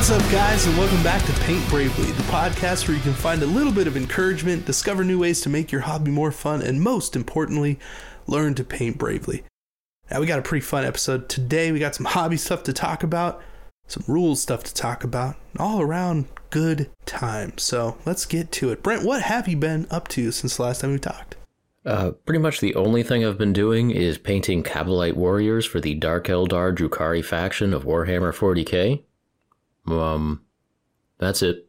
What's up, guys, and welcome back to Paint Bravely, the podcast where you can find a little bit of encouragement, discover new ways to make your hobby more fun, and most importantly, learn to paint bravely. Now, we got a pretty fun episode today. We got some hobby stuff to talk about, some rules stuff to talk about, all around good time. So let's get to it. Brent, what have you been up to since the last time we talked? Uh, pretty much the only thing I've been doing is painting Kabalite warriors for the Dark Eldar Drukhari faction of Warhammer 40k. Um, that's it.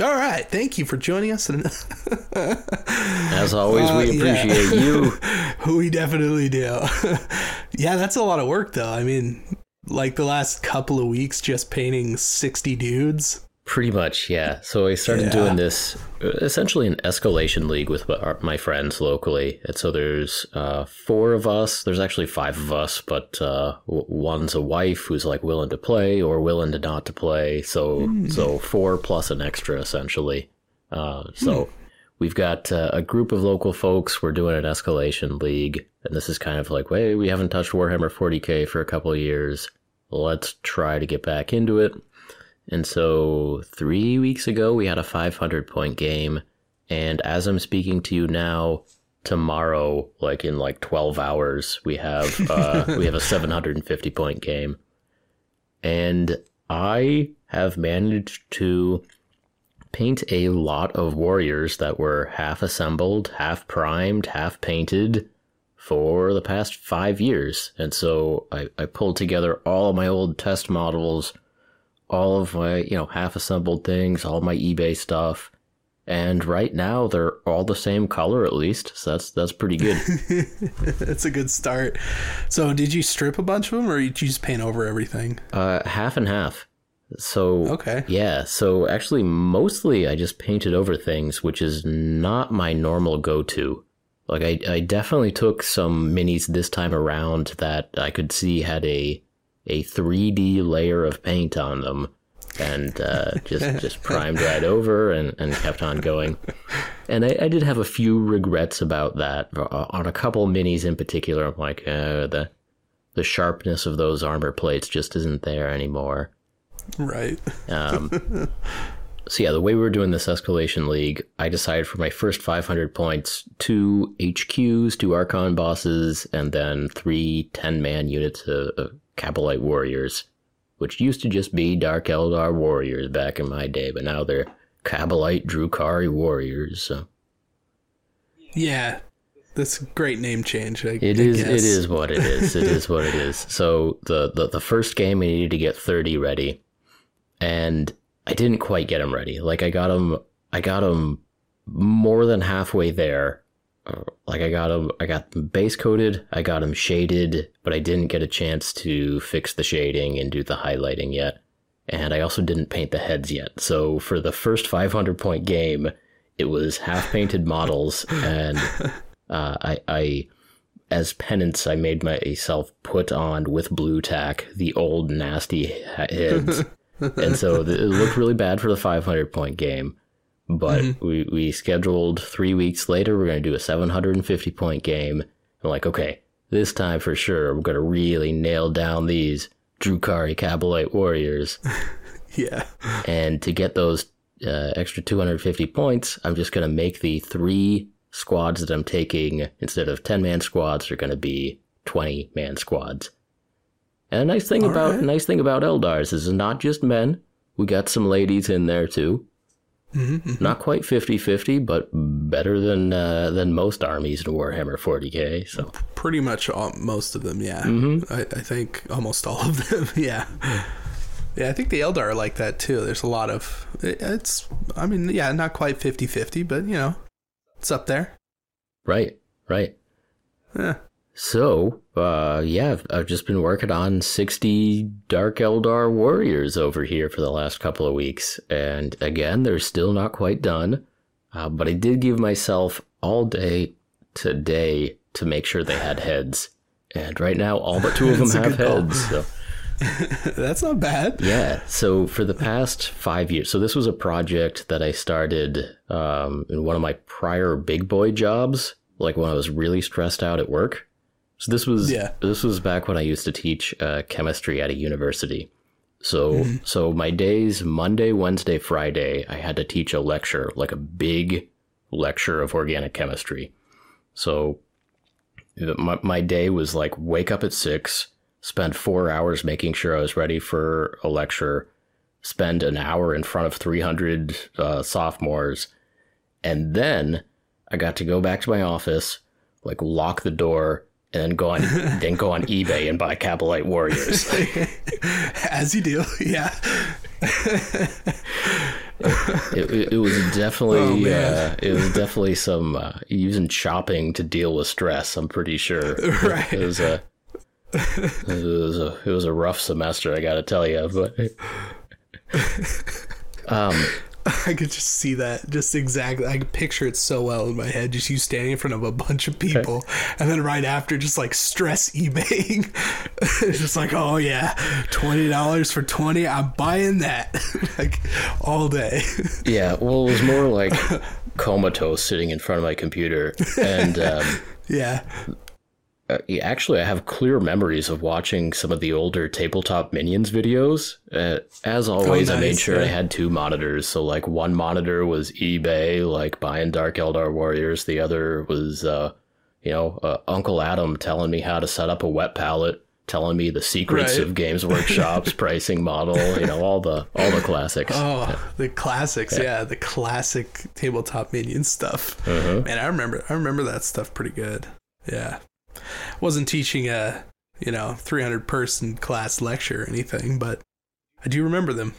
All right, thank you for joining us. As always, Uh, we yeah. appreciate you. we definitely do. yeah, that's a lot of work, though. I mean, like the last couple of weeks, just painting 60 dudes. Pretty much, yeah. So I started Yeah. doing this uh, essentially an escalation league with my- friends locally. And so there's uh, four of us. There's actually five of us, but uh, one's a wife who's like willing to play or willing to not to play. So so four plus an extra essentially. Uh, so we've got uh, a group of local folks. We're doing an escalation league, and this is kind of like, hey, we haven't touched Warhammer 40k for a couple of years. Let's try to get back into it. And so three weeks ago, we had a 500 point game. And as I'm speaking to you now, tomorrow, like in like 12 hours, we have uh, we have a 750 point game. And I have managed to paint a lot of warriors that were half assembled, half primed, half painted for the past five years. And so I, I pulled together all of my old test models all of my, you know, half assembled things, all my eBay stuff. And right now they're all the same color at least. So that's that's pretty good. That's a good start. So, did you strip a bunch of them, or did you just paint over everything? uh half and half. So Okay. Yeah, so actually mostly I just painted over things, which is not my normal go-to. Like I I definitely took some minis this time around that I could see had a a 3D layer of paint on them and uh, just just primed right over and, and kept on going. And I, I did have a few regrets about that uh, on a couple minis in particular. I'm like, uh, the the sharpness of those armor plates just isn't there anymore. Right. Um, so yeah, the way we were doing this escalation league, I decided for my first 500 points, two HQs, two Archon bosses, and then three 10-man units of, of Kabalite warriors, which used to just be Dark Eldar warriors back in my day, but now they're Kabalite Drukhari warriors. So Yeah. That's a great name change. I, it I is. guess. It is what it is. It is what it is. So the, the the first game, we needed to get 30 ready, and I didn't quite get them ready. Like I got them, I got them more than halfway there. Like I got them, I got them base coated, I got them shaded, but I didn't get a chance to fix the shading and do the highlighting yet. And I also didn't paint the heads yet. So for the first 500 point game, it was half painted models, and uh, I, I, as penance, I made myself put on with blue tack the old nasty heads and so it looked really bad for the 500 point game. But we, we scheduled three weeks later, we're going to do a 750 point game. I'm like, okay, this time for sure, we're going to really nail down these Drukhari Kabalite warriors. Yeah. and to get those uh, extra 250 points, I'm just going to make the three squads that I'm taking instead of 10 man squads are going to be 20 man squads. And a nice thing All about right. nice thing about Eldars is it's not just men. We got some ladies in there too. Mhm. Not quite 50-50, but better than uh, than most armies in Warhammer 40k. So Pretty much all, most of them, yeah. Mm-hmm. I, I think almost all of them, yeah. Yeah, I think the Eldar are like that too. There's a lot of. it- It's, I mean, yeah, not quite 50 50, but you know, it's up there. right, right. Yeah. So, uh, yeah, I've, I've just been working on 60 Dark Eldar warriors over here for the last couple of weeks. And again, they're still not quite done. Uh, but I did give myself all day today to make sure they had heads. And right now, all but two of them have heads. So. That's not bad. Yeah. So for the past five years, so this was a project that I started um, in one of my prior big boy jobs, like when I was really stressed out at work. So this was Yeah. this was back when I used to teach uh, chemistry at a university. So so my days Monday, Wednesday, Friday, I had to teach a lecture, like a big lecture of organic chemistry. So my my day was like wake up at 6, spend 4 hours making sure I was ready for a lecture, spend an hour in front of 300 uh, sophomores, and then I got to go back to my office, like lock the door and then go on then go on eBay and buy Kabalite Warriors. As you do, yeah. it, it, it was definitely Oh, uh, it was definitely some uh, using shopping to deal with stress. I'm pretty sure. Right. It was a it was a it was a rough semester. I got to tell you, but um, I could just see that, just exactly. I could picture it so well in my head. Just you standing in front of a bunch of people, and then right after, just like stress eBaying. it's just like, oh yeah, twenty dollars for twenty. I'm buying that, like all day. yeah. Well, it was more like comatose sitting in front of my computer, and um, yeah, Uh, actually, I have clear memories of watching some of the older tabletop minions videos. Uh, as always, I made Oh, nice, sure I had two monitors. So, like, one monitor was eBay, like buying Dark Eldar Warriors. The other was, uh, you know, uh, Uncle Adam telling me how to set up a wet palette, telling me the secrets Right. of Games Workshop's pricing model. You know, all the all the classics. Oh, the classics, yeah. the classic tabletop minion stuff. Uh-huh. Man, I remember, I remember that stuff pretty good. Yeah, wasn't teaching a you know 300 person class lecture or anything, but I do remember them.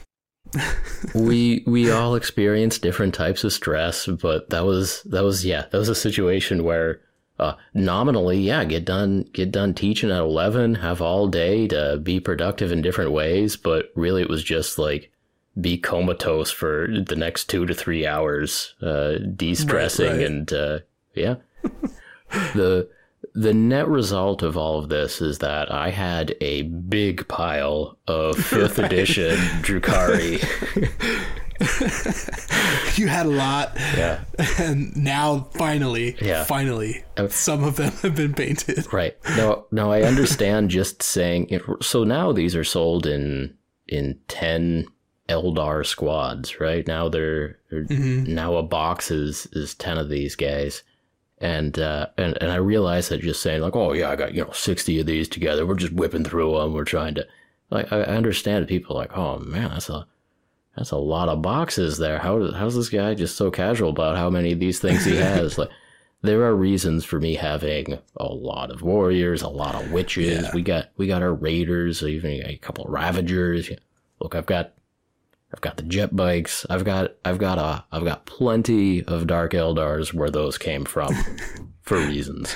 we we all experience different types of stress, but that was that was yeah that was a situation where uh, nominally yeah get done get done teaching at eleven, have all day to be productive in different ways, but really it was just like be comatose for the next two to three hours, uh, de-stressing Right, right. and uh, yeah the the net result of all of this is that I had a big pile of fifth edition Drukhari. You had a lot, Yeah. and now finally, Yeah. finally, Uh, some of them have been painted. Right. Now now I understand just saying it so now these are sold in in 10 Eldar squads, right? Now they're, they're now a box is is 10 of these guys. And uh and and I realize that just saying like, "Oh yeah, I got, you know, 60 of these together. We're just whipping through them. We're trying to like I understand people like, "Oh man, that's a that's a lot of boxes there. How does how's this guy just so casual about how many of these things he has?" like there are reasons for me having a lot of warriors, a lot of witches. Yeah. We got we got our raiders, even a couple of ravagers. Look, I've got I've got the jet bikes. I've got I've got a I've got plenty of dark eldars where those came from for reasons.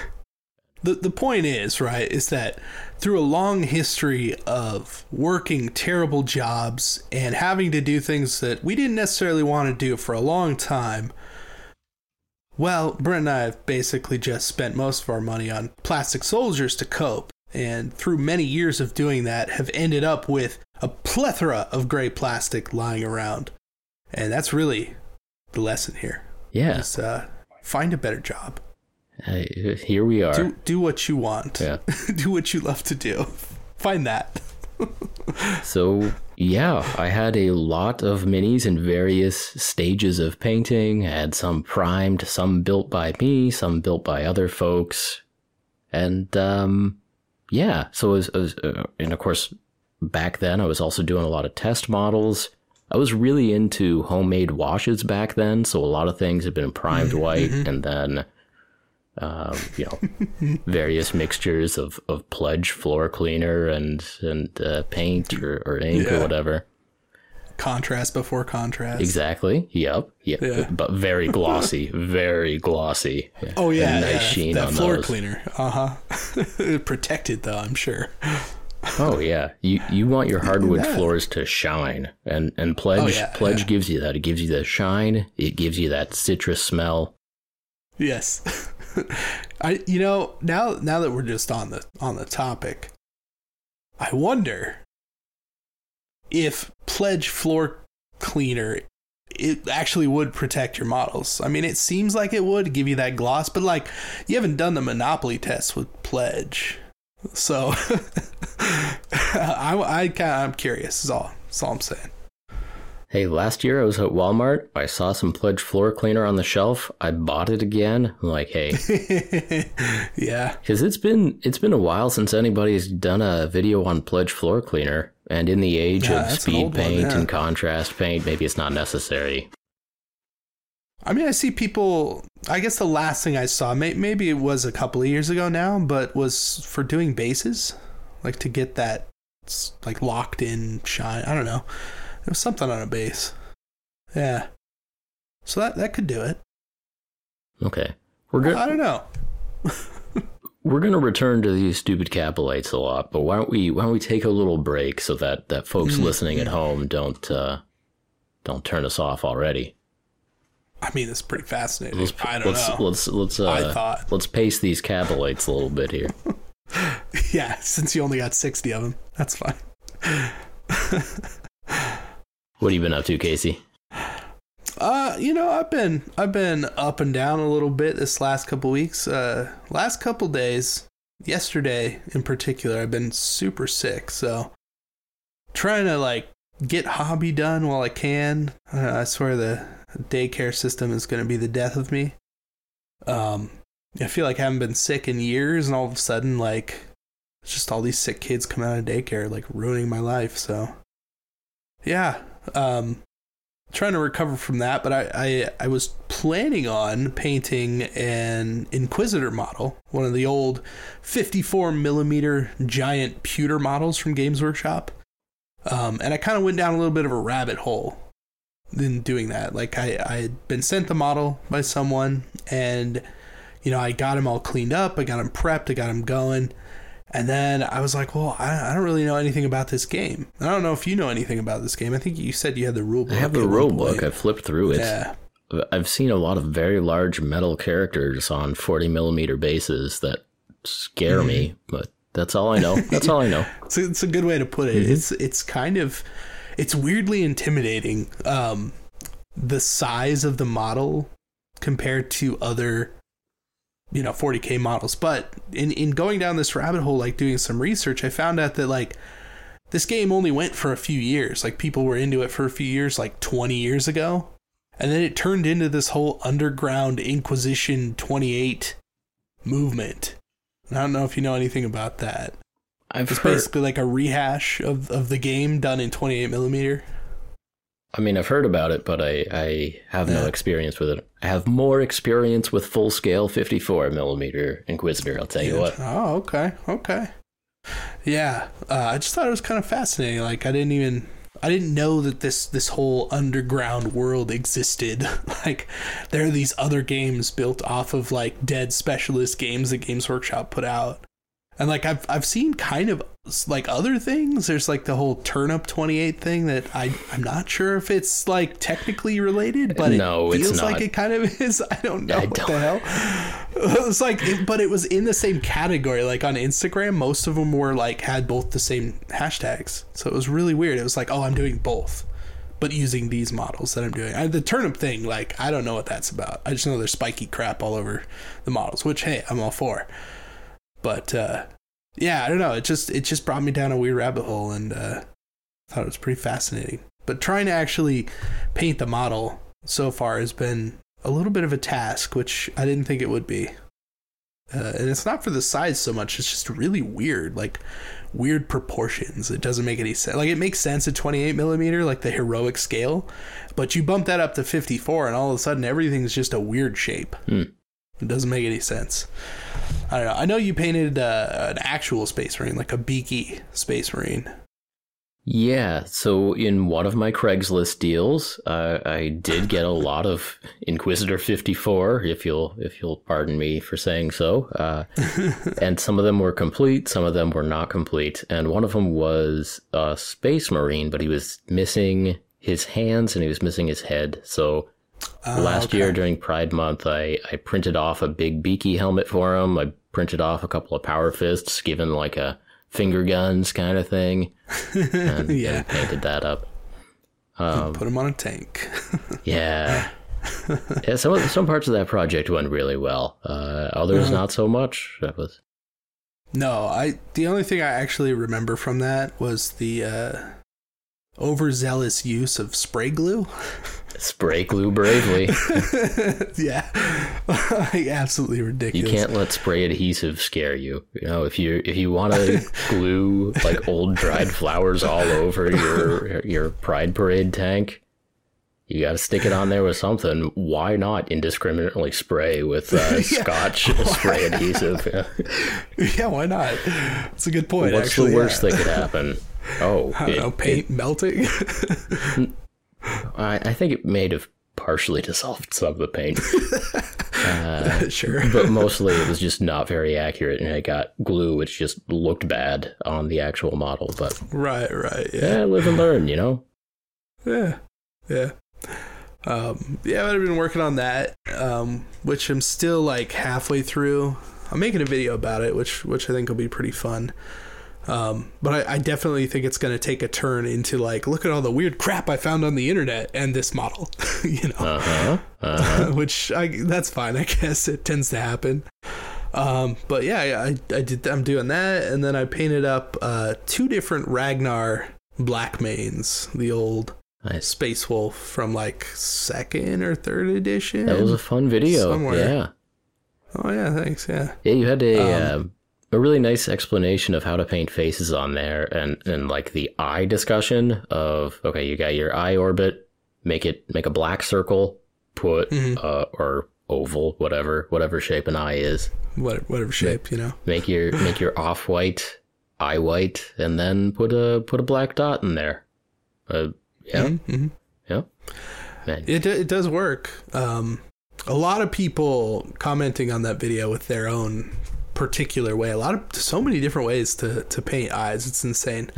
the the point is right is that through a long history of working terrible jobs and having to do things that we didn't necessarily want to do for a long time well brent and i have basically just spent most of our money on plastic soldiers to cope and through many years of doing that have ended up with a plethora of gray plastic lying around and that's really the lesson here Yeah, is uh, find a better job uh, here we are. do do what you want. Yeah. do what you love to do. Find that. So yeah, I had a lot of minis in various stages of painting. I had some primed, some built by me, some built by other folks, and um, yeah. So it was, it was uh, and of course, back then I was also doing a lot of test models. I was really into homemade washes back then, so a lot of things had been primed white, and then. Um, you know, various mixtures of, of pledge floor cleaner and and uh, paint or, or ink or whatever. Contrast before contrast. Exactly. Yep. Yep. Yeah. But very glossy. very glossy. Oh yeah, nice yeah, sheen that on floor those. cleaner. Uh huh. Protected though, I'm sure. Oh yeah. You you want your hardwood floors to shine, and and oh, pledge Oh, yeah, pledge yeah. gives you that. It gives you the shine. It gives you that citrus smell. Yes. I you know now now that we're just on the on the topic, I wonder if pledge floor cleaner it actually would protect your models. I mean, it seems like it would give you that gloss, but like you haven't done the monopoly test with pledge, so I I kind I'm curious. Is all That's all I'm saying. Hey, last year I was at Walmart. I saw some Pledge floor cleaner on the shelf. I bought it again. I'm like, hey, yeah. because it's been it's been a while since anybody's done a video on Pledge floor cleaner. And in the age Yeah, of speed old one, paint yeah. and contrast paint, maybe it's not necessary. I mean, I see people. I guess the last thing I saw, may, maybe it was a couple of years ago now, but was for doing bases, like to get that like locked in shine. I don't know. It was something on a base. Yeah. So that that could do it. Okay, we're good. I don't know. We're gonna return to these stupid Kabalites a lot, but why don't we why don't we take a little break so that that folks Mm-hmm. listening at home don't uh, don't turn us off already. I mean, it's pretty fascinating. Let's I don't let's know. let's let's uh, I thought. let's pace these Kabalites a little bit here. Yeah, since you only got sixty of them, that's fine. What have you been up to, Casey? Uh, you know, I've been I've been up and down a little bit this last couple weeks. Uh, last couple days, yesterday in particular, I've been super sick. So, trying to like get hobby done while I can. Uh, I swear the daycare system is going to be the death of me. Um, I feel like I haven't been sick in years, and all of a sudden, like, it's just all these sick kids coming out of daycare, like ruining my life. So, yeah. Um, trying to recover from that, but I, I I was planning on painting an Inquisitor model, one of the old 54 millimeter giant pewter models from Games Workshop. Um, and I kind of went down a little bit of a rabbit hole in doing that. Like I, I had been sent the model by someone, and you know I got him all cleaned up, I got him prepped, I got him going. And then I was like, well, I, I don't really know anything about this game. I don't know if you know anything about this game. I think you said you had the rule book. I have the rule book. I've flipped through it. Yeah. I've seen a lot of very large metal characters on 40 millimeter bases that scare me, Mm-hmm. but that's all I know. That's all I know. It's a, it's a good way to put it. Mm-hmm. It's it's kind of it's weirdly intimidating. Um, the size of the model compared to other, you know, 40k models. But in in going down this rabbit hole, like doing some research, I found out that like this game only went for a few years. Like people were into it for a few years, like 20 years ago, and then it turned into this whole underground Inquisition 28 movement. And I don't know if you know anything about that. I've It's heard, basically like a rehash of, of the game done in 28 millimeter. I mean, I've heard about it, but I, I have no Yeah. experience with it. I have more experience with full scale 54 millimeter Inquisitor, I'll tell you what. Oh, okay, okay. Yeah, uh, I just thought it was kind of fascinating. Like I didn't even I didn't know that this this whole underground world existed. like there are these other games built off of like dead specialist games that Games Workshop put out. And like I've I've seen kind of like other things. There's like the whole Turnip 28 thing that I I'm not sure if it's like technically related, but No, it it's feels like it kind of is. I don't know I what don't- the hell. It's like, it- but it was in the same category. Like on Instagram, most of them were like had both the same hashtags, so it was really weird. It was like, oh, I'm doing both, but using these models that I'm doing. I, the turnip thing, like, I don't know what that's about. I just know there's spiky crap all over the models, which hey, I'm all for. But uh, yeah, I don't know. It just it just brought me down a weird rabbit hole, and uh, thought it was pretty fascinating. But trying to actually paint the model so far has been a little bit of a task, which I didn't think it would be. Uh, and it's not for the size so much; it's just really weird, like weird proportions. It doesn't make any sense. Like it makes sense at 28 millimeter, like the heroic scale, but you bump that up to 54, and all of a sudden everything's just a weird shape. Hmm. It doesn't make any sense. I don't know. I know you painted uh, an actual space marine, like a beaky space marine. Yeah, so in one of my Craigslist deals, uh, I did get a lot of Inquisitor 54, if you'll if you'll pardon me for saying so. Uh, and some of them were complete, some of them were not complete, and one of them was a Space Marine, but he was missing his hands and he was missing his head. So Ah, last okay. year during Pride Month, I I printed off a big beaky helmet for him. I printed off a couple of Power Fists, given like a finger guns kind of thing and, Yeah. and painted that up. Um, Put him on a tank. yeah, yeah. Some of, some parts of that project went really well. Uh, others Uh-huh. not so much. That was No, I the only thing I actually remember from that was the uh overzealous use of spray glue. Spray glue bravely. yeah, like, absolutely ridiculous. You can't let spray adhesive scare you. You know, if you if you want to glue like old dried flowers all over your your Pride Parade tank, you got to stick it on there with something. Why not indiscriminately spray with uh, Scotch spray adhesive? Yeah. Yeah, why not? It's a good point. What's actually, the worst yeah. that could happen? Oh, I don't it- know, paint melting. I, I think it may have partially dissolved some of the paint, sure. but mostly it was just not very accurate, and I got glue which just looked bad on the actual model. But Right, right. Yeah. yeah, live and learn, you know. Yeah. Yeah. Um, yeah, I've been working on that, um, which I'm still like halfway through. I'm making a video about it, which which I think will be pretty fun. Um, but I, I definitely think it's going to take a turn into like, look at all the weird crap I found on the internet and this model, you know, Uh huh. Uh-huh. which I that's fine. I guess it tends to happen. Um, but yeah, I, I I did. I'm doing that, and then I painted up uh, two different Ragnar Blackmanes, the old nice. Space Wolf from like second or third edition. That was a fun video. Somewhere. Yeah. oh yeah, thanks. Yeah, Yeah, you had a Um, uh, a really nice explanation of how to paint faces on there, and and like the eye discussion of okay, you got your eye orbit, make it make a black circle, put Mhm. uh or oval, whatever whatever shape an eye is, whatever, whatever shape, you know. make your make your off white eye white, and then put a put a black dot in there. Uh, yeah, hmm yeah, man. It it does work. Um, a lot of people commenting on that video with their own particular way. A lot of so many different ways to to paint eyes. It's insane.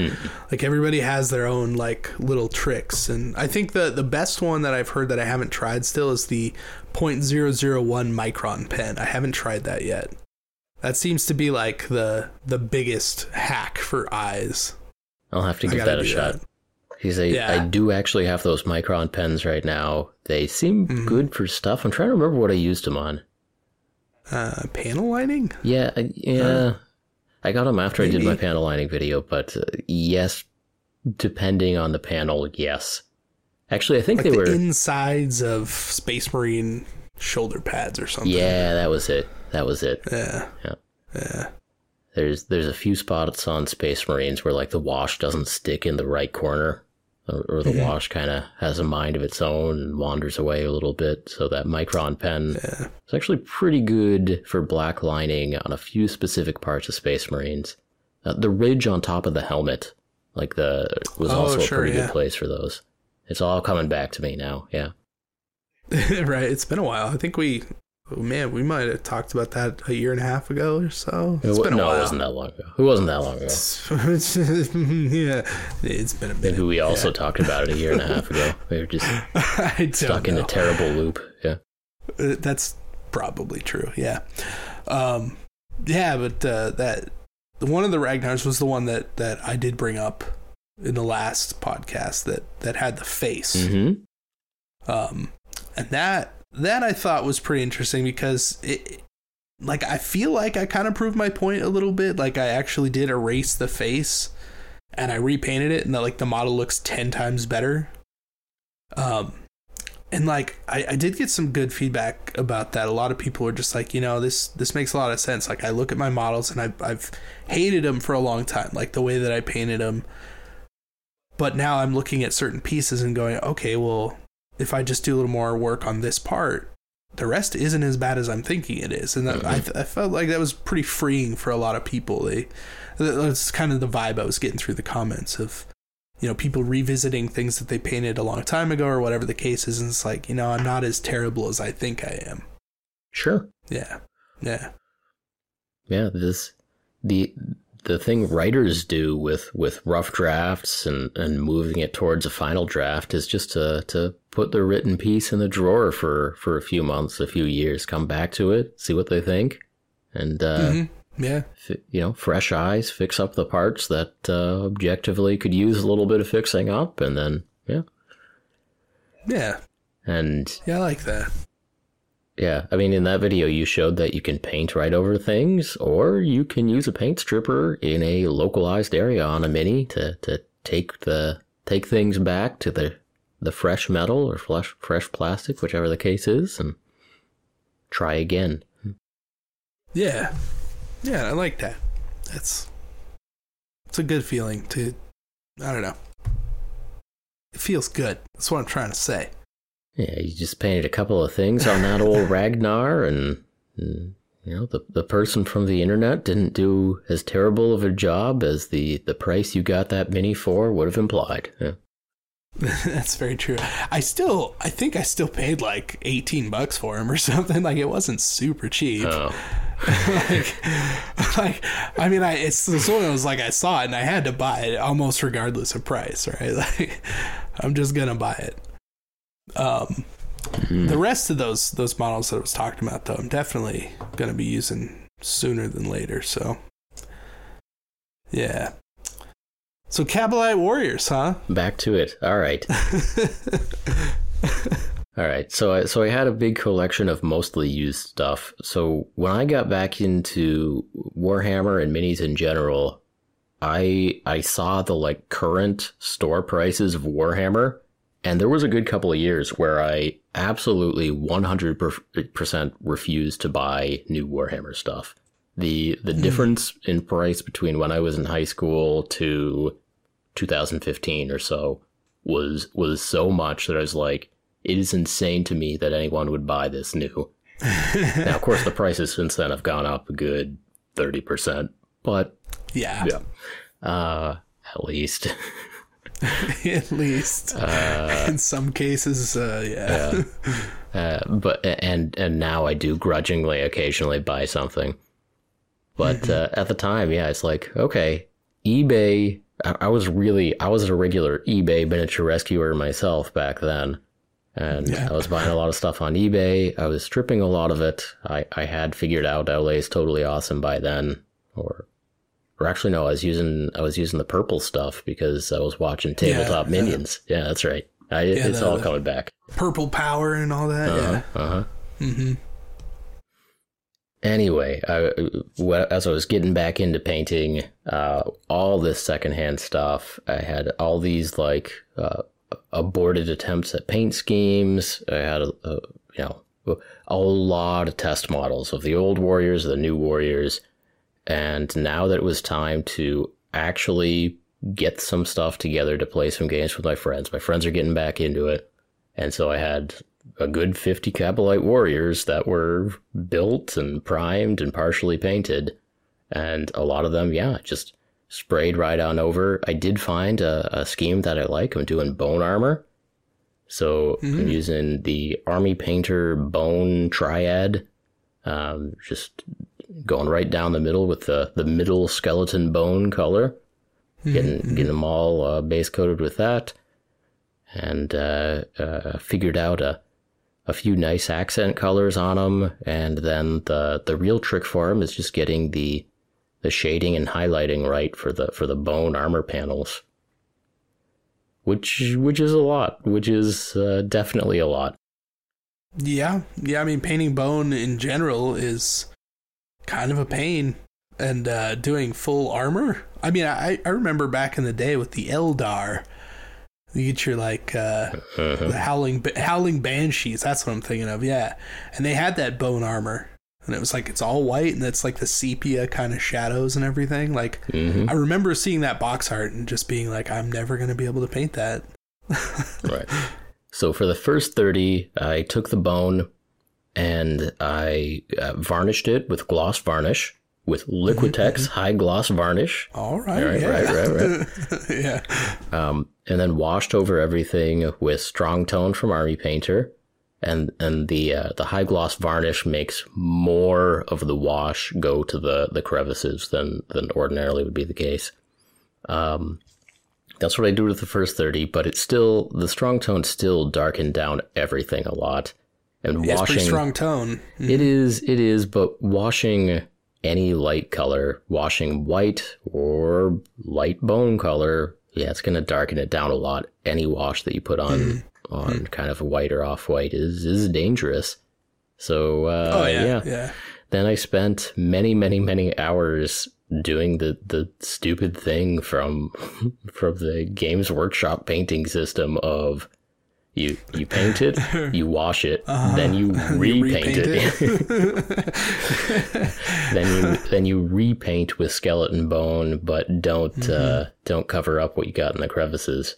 Like everybody has their own like little tricks, and I think the the best one that I've heard that I haven't tried still is the .001 micron pen. I haven't tried that yet. That seems to be like the the biggest hack for eyes. I'll have to give that a shot. that. Because I, Yeah. I do actually have those micron pens right now. They seem Mhm. good for stuff. I'm trying to remember what I used them on. Uh, panel lining. Yeah, I, yeah. I got them after I did my panel lining video, but uh, yes, depending on the panel, yes. Actually, I think like they the were. insides of Space Marine shoulder pads or something. yeah, that was it. That was it. Yeah. Yeah. Yeah. There's there's a few spots on Space Marines where like the wash doesn't stick in the right corner, or, or the Mhm. wash kind of has a mind of its own and wanders away a little bit. So that micron pen Yeah. is actually pretty good for black lining on a few specific parts of Space Marines. Uh, the ridge on top of the helmet, like the, was Oh, also sure, a pretty yeah. good place for those. It's all coming back to me now. Yeah. right. It's been a while. I think we, man, we might have talked about that a year and a half ago or so. It's It been a no, while. it wasn't that long ago. It wasn't that long ago. yeah. It's been a minute. Maybe we also talked about it a year and a half ago. We were just stuck in a terrible loop. Yeah. Uh, That's probably true. Yeah. Um, yeah, but uh, that one of the Ragnars was the one that that I did bring up in the last podcast that that had the face. Mm-hmm. Um, and that that I thought was pretty interesting because it, like, I feel like I kind of proved my point a little bit. Like, I actually did erase the face, and I repainted it, and that like the model looks ten times better. Um, and like I, I did get some good feedback about that. A lot of people were just like, you know, this this makes a lot of sense. Like, I look at my models, and I, I've hated them for a long time, like the way that I painted them. But now I'm looking at certain pieces and going, okay, well, if I just do a little more work on this part, the rest isn't as bad as I'm thinking it is. And that, I, mm-hmm. I felt like that was pretty freeing for a lot of people. They, that's kind of the vibe I was getting through the comments of, you know, people revisiting things that they painted a long time ago or whatever the case is. And it's like, you know, I'm not as terrible as I think I am. Sure. Yeah. Yeah. Yeah. This the the thing writers do with with rough drafts and and moving it towards a final draft is just to to put the written piece in the drawer for for a few months, a few years, come back to it, see what they think, and uh, Mhm. Yeah. fi- you know, fresh eyes, fix up the parts that uh, objectively could use a little bit of fixing up, and then yeah, Yeah. and Yeah. I like that. Yeah, I mean, in that video, you showed that you can paint right over things, or you can use a paint stripper in a localized area on a mini to, to take the take things back to the the fresh metal or fresh fresh plastic, whichever the case is, and try again. Yeah. Yeah, I like that. That's it's a good feeling to I don't know. It feels good. That's what I'm trying to say. Yeah, you just painted a couple of things on that old Ragnar, and, and you know the the person from the internet didn't do as terrible of a job as the the price you got that mini for would have implied. Yeah. That's very true. I still, I think I still paid like 18 bucks for him or something. Like it wasn't super cheap. Oh, like, like, I mean, I it's, it's one of those like I saw it and I had to buy it almost regardless of price, right? Like I'm just gonna buy it. Um, the rest of those those models that I was talking about, though, I'm definitely gonna be using sooner than later. So, yeah. So Kabalite Warriors, huh? back to it. All right. All right. So I so I had a big collection of mostly used stuff. So when I got back into Warhammer and minis in general, I I saw the like current store prices of Warhammer and there was a good couple of years where I absolutely 100% refused to buy new Warhammer stuff. The the hmm. difference in price between when I was in high school to 2015 or so was was so much that I was like, it is insane to me that anyone would buy this new. now, of course, the prices since then have gone up a good 30%, but Yeah. yeah, uh, at least. At least in some cases, uh, yeah. Uh, but and and now I do grudgingly occasionally buy something. But uh, at the time, yeah, it's like okay, eBay. I, I was really I was a regular eBay miniature rescuer myself back then, and Yeah. I was buying a lot of stuff on eBay. I was stripping a lot of it. I I had figured out LA is totally awesome by then, or. Or actually, no. I was using I was using the purple stuff because I was watching Tabletop yeah. Minions. Yeah, that's right. I, it's the- all coming back. Purple power and all that. Yeah. Uh huh. Anyway, I, as I was getting back into painting, uh, all this secondhand stuff, I had all these like uh, aborted attempts at paint schemes. I had a, a you know a lot of test models of the old warriors, the new warriors, and now that it was time to actually get some stuff together to play some games with my friends, my friends are getting back into it, and so I had a good 50 Kabalite warriors that were built and primed and partially painted. And a lot of them, yeah, just sprayed right on over. I did find a, a scheme that I like. I'm doing bone armor. So I'm using the Army Painter Bone Triad. Um, just going right down the middle with the, the middle skeleton bone color. Getting, getting them all uh, base coated with that and uh, uh, figured out a, a few nice accent colors on them. And then the the real trick for them is just getting the the shading and highlighting right for the for the bone armor panels, which which is a lot, which is uh, definitely a lot. Yeah, yeah. I mean, painting bone in general is kind of a pain, and uh, doing full armor. I mean, I I remember back in the day with the Eldar, you get your like uh, the howling howling banshees. That's what I'm thinking of. Yeah, and they had that bone armor, and it was like it's all white, and it's like the sepia kind of shadows and everything. Like I remember seeing that box art and just being like, I'm never gonna be able to paint that. Right. So for the first 30, I took the bone and I uh, varnished it with gloss varnish, with Liquitex high gloss varnish. All right, Right, yeah, right, right, yeah. Um, and then washed over everything with strong tone from Army Painter. And and the uh, the high gloss varnish makes more of the wash go to the, the crevices than than ordinarily would be the case. Um, that's what I do with the first thirty, but it's still the strong tone still darkened down everything a lot. And Yeah, it's washing pretty strong tone. it is, it is, but washing any light color, washing white or light bone color, yeah, it's going to darken it down a lot. Any wash that you put on Mm-hmm. on kind of white or off white is is dangerous. So uh, Oh yeah, yeah, yeah. then I spent many, many, many hours doing the the stupid thing from from the Games Workshop painting system of you you paint it, you wash it, uh-huh. then you repaint, you it. it. then you then you repaint with skeleton bone, but don't mm-hmm. uh, don't cover up what you got in the crevices.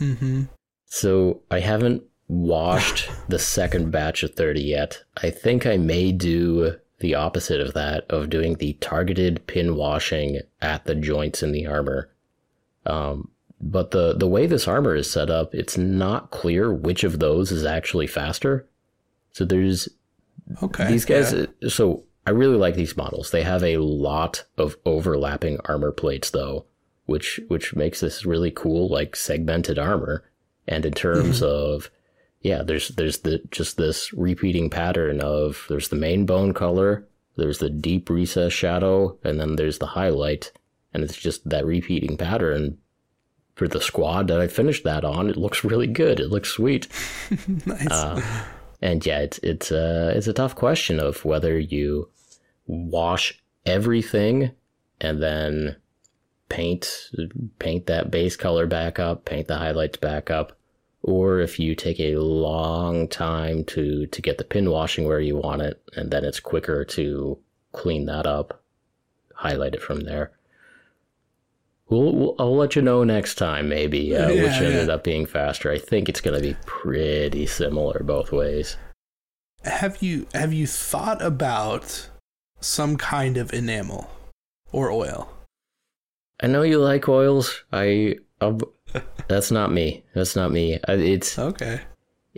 Mm-hmm. So I haven't washed the second batch of thirty yet. I think I may do the opposite of that of doing the targeted pin washing at the joints in the armor. Um, but the the way this armor is set up, it's not clear which of those is actually faster. So there's okay these guys. Yeah. So I really like these models. They have a lot of overlapping armor plates though, which which makes this really cool, like segmented armor. And in terms mm-hmm. of yeah, there's there's the just this repeating pattern of there's the main bone color, there's the deep recess shadow, and then there's the highlight, and it's just that repeating pattern for the squad that I finished that on. It looks really good. It looks sweet. nice. Uh, and yeah, it's it's a uh, it's a tough question of whether you wash everything and then paint paint that base color back up, paint the highlights back up, or if you take a long time to to get the pin washing where you want it, and then it's quicker to clean that up, highlight it from there. We'll, we'll, I'll let you know next time, maybe, uh, yeah, which ended yeah. up being faster. I think it's going to be pretty similar both ways. Have you have you thought about some kind of enamel or oil? I know you like oils. I I'll, that's not me. That's not me. It's okay.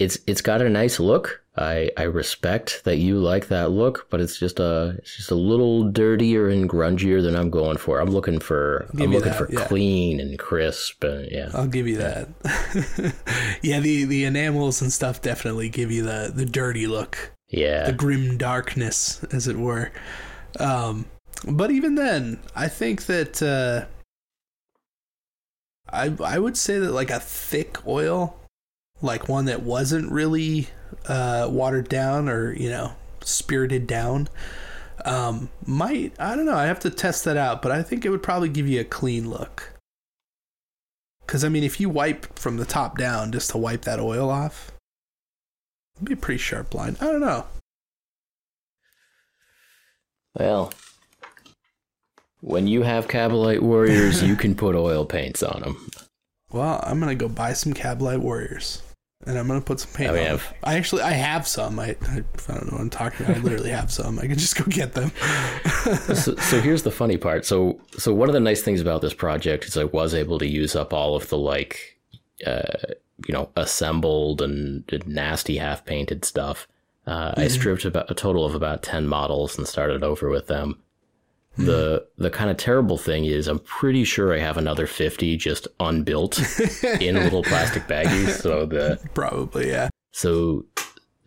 It's it's got a nice look. I I respect that you like that look, but it's just a it's just a little dirtier and grungier than I'm going for. I'm looking for I'm looking that, for yeah. clean and crisp. And, yeah, I'll give you that. yeah, the the enamels and stuff definitely give you the the dirty look. Yeah, the grim darkness, as it were. Um, but even then, I think that uh, I I would say that like a thick oil like one that wasn't really uh, watered down or you know spirited down um, might I don't know I have to test that out but I think it would probably give you a clean look. Because I mean if you wipe from the top down just to wipe that oil off it'd be a pretty sharp line. I don't know. Well when you have Kabalite warriors you can put oil paints on them well I'm gonna go buy some Kabalite warriors and I'm gonna put some paint. I, have. I actually I have some. I, I, I don't know what I'm talking about. I literally have some. I can just go get them. so, so here's the funny part. So so one of the nice things about this project is I was able to use up all of the like, uh, you know, assembled and nasty half painted stuff. Uh, mm-hmm. I stripped about a total of about ten models and started over with them. The the kind of terrible thing is I'm pretty sure I have another 50 just unbuilt in little plastic baggies so the probably yeah. So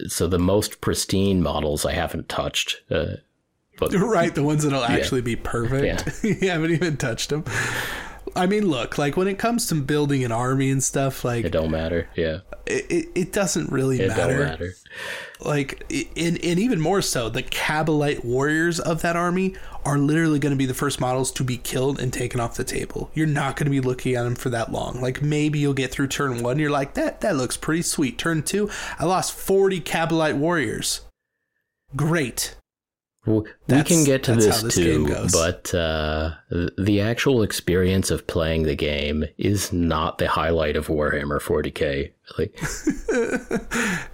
so the most pristine models I haven't touched uh, but right the ones that'll yeah. actually be perfect. Yeah. you haven't even touched them. I mean, look, like when it comes to building an army and stuff, like it don't matter. Yeah, it it, it doesn't really it matter. Don't matter. Like, and and even more so, the Kabalite warriors of that army are literally going to be the first models to be killed and taken off the table. You're not going to be looking at them for that long. Like maybe you'll get through turn one, you're like that that looks pretty sweet. Turn two, I lost forty Kabalite warriors. Great. We can get to this, this too, but uh, the actual experience of playing the game is not the highlight of Warhammer 40k. Like,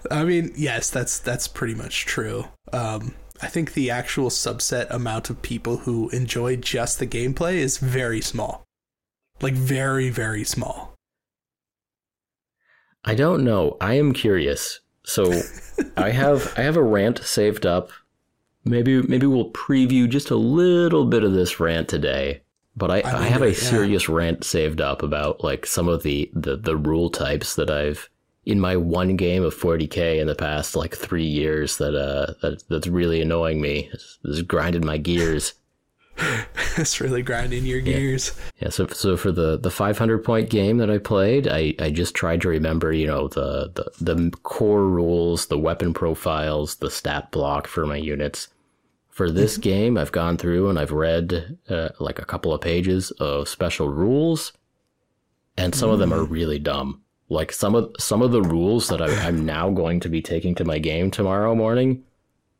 I mean, yes, that's that's pretty much true. Um, I think the actual subset amount of people who enjoy just the gameplay is very small, like very very small. I don't know. I am curious. So I have I have a rant saved up maybe maybe we'll preview just a little bit of this rant today. But I, I, I have a serious yeah. rant saved up about like some of the, the, the rule types that I've in my one game of 40k in the past like three years that uh that, that's really annoying me. It's, it's grinding my gears. it's really grinding your gears. Yeah. yeah. So so for the the 500 point game that I played, I I just tried to remember you know the the the core rules, the weapon profiles, the stat block for my units For this game, I've gone through and I've read uh, like a couple of pages of special rules, and some of them are really dumb. Like some of some of the rules that I, I'm now going to be taking to my game tomorrow morning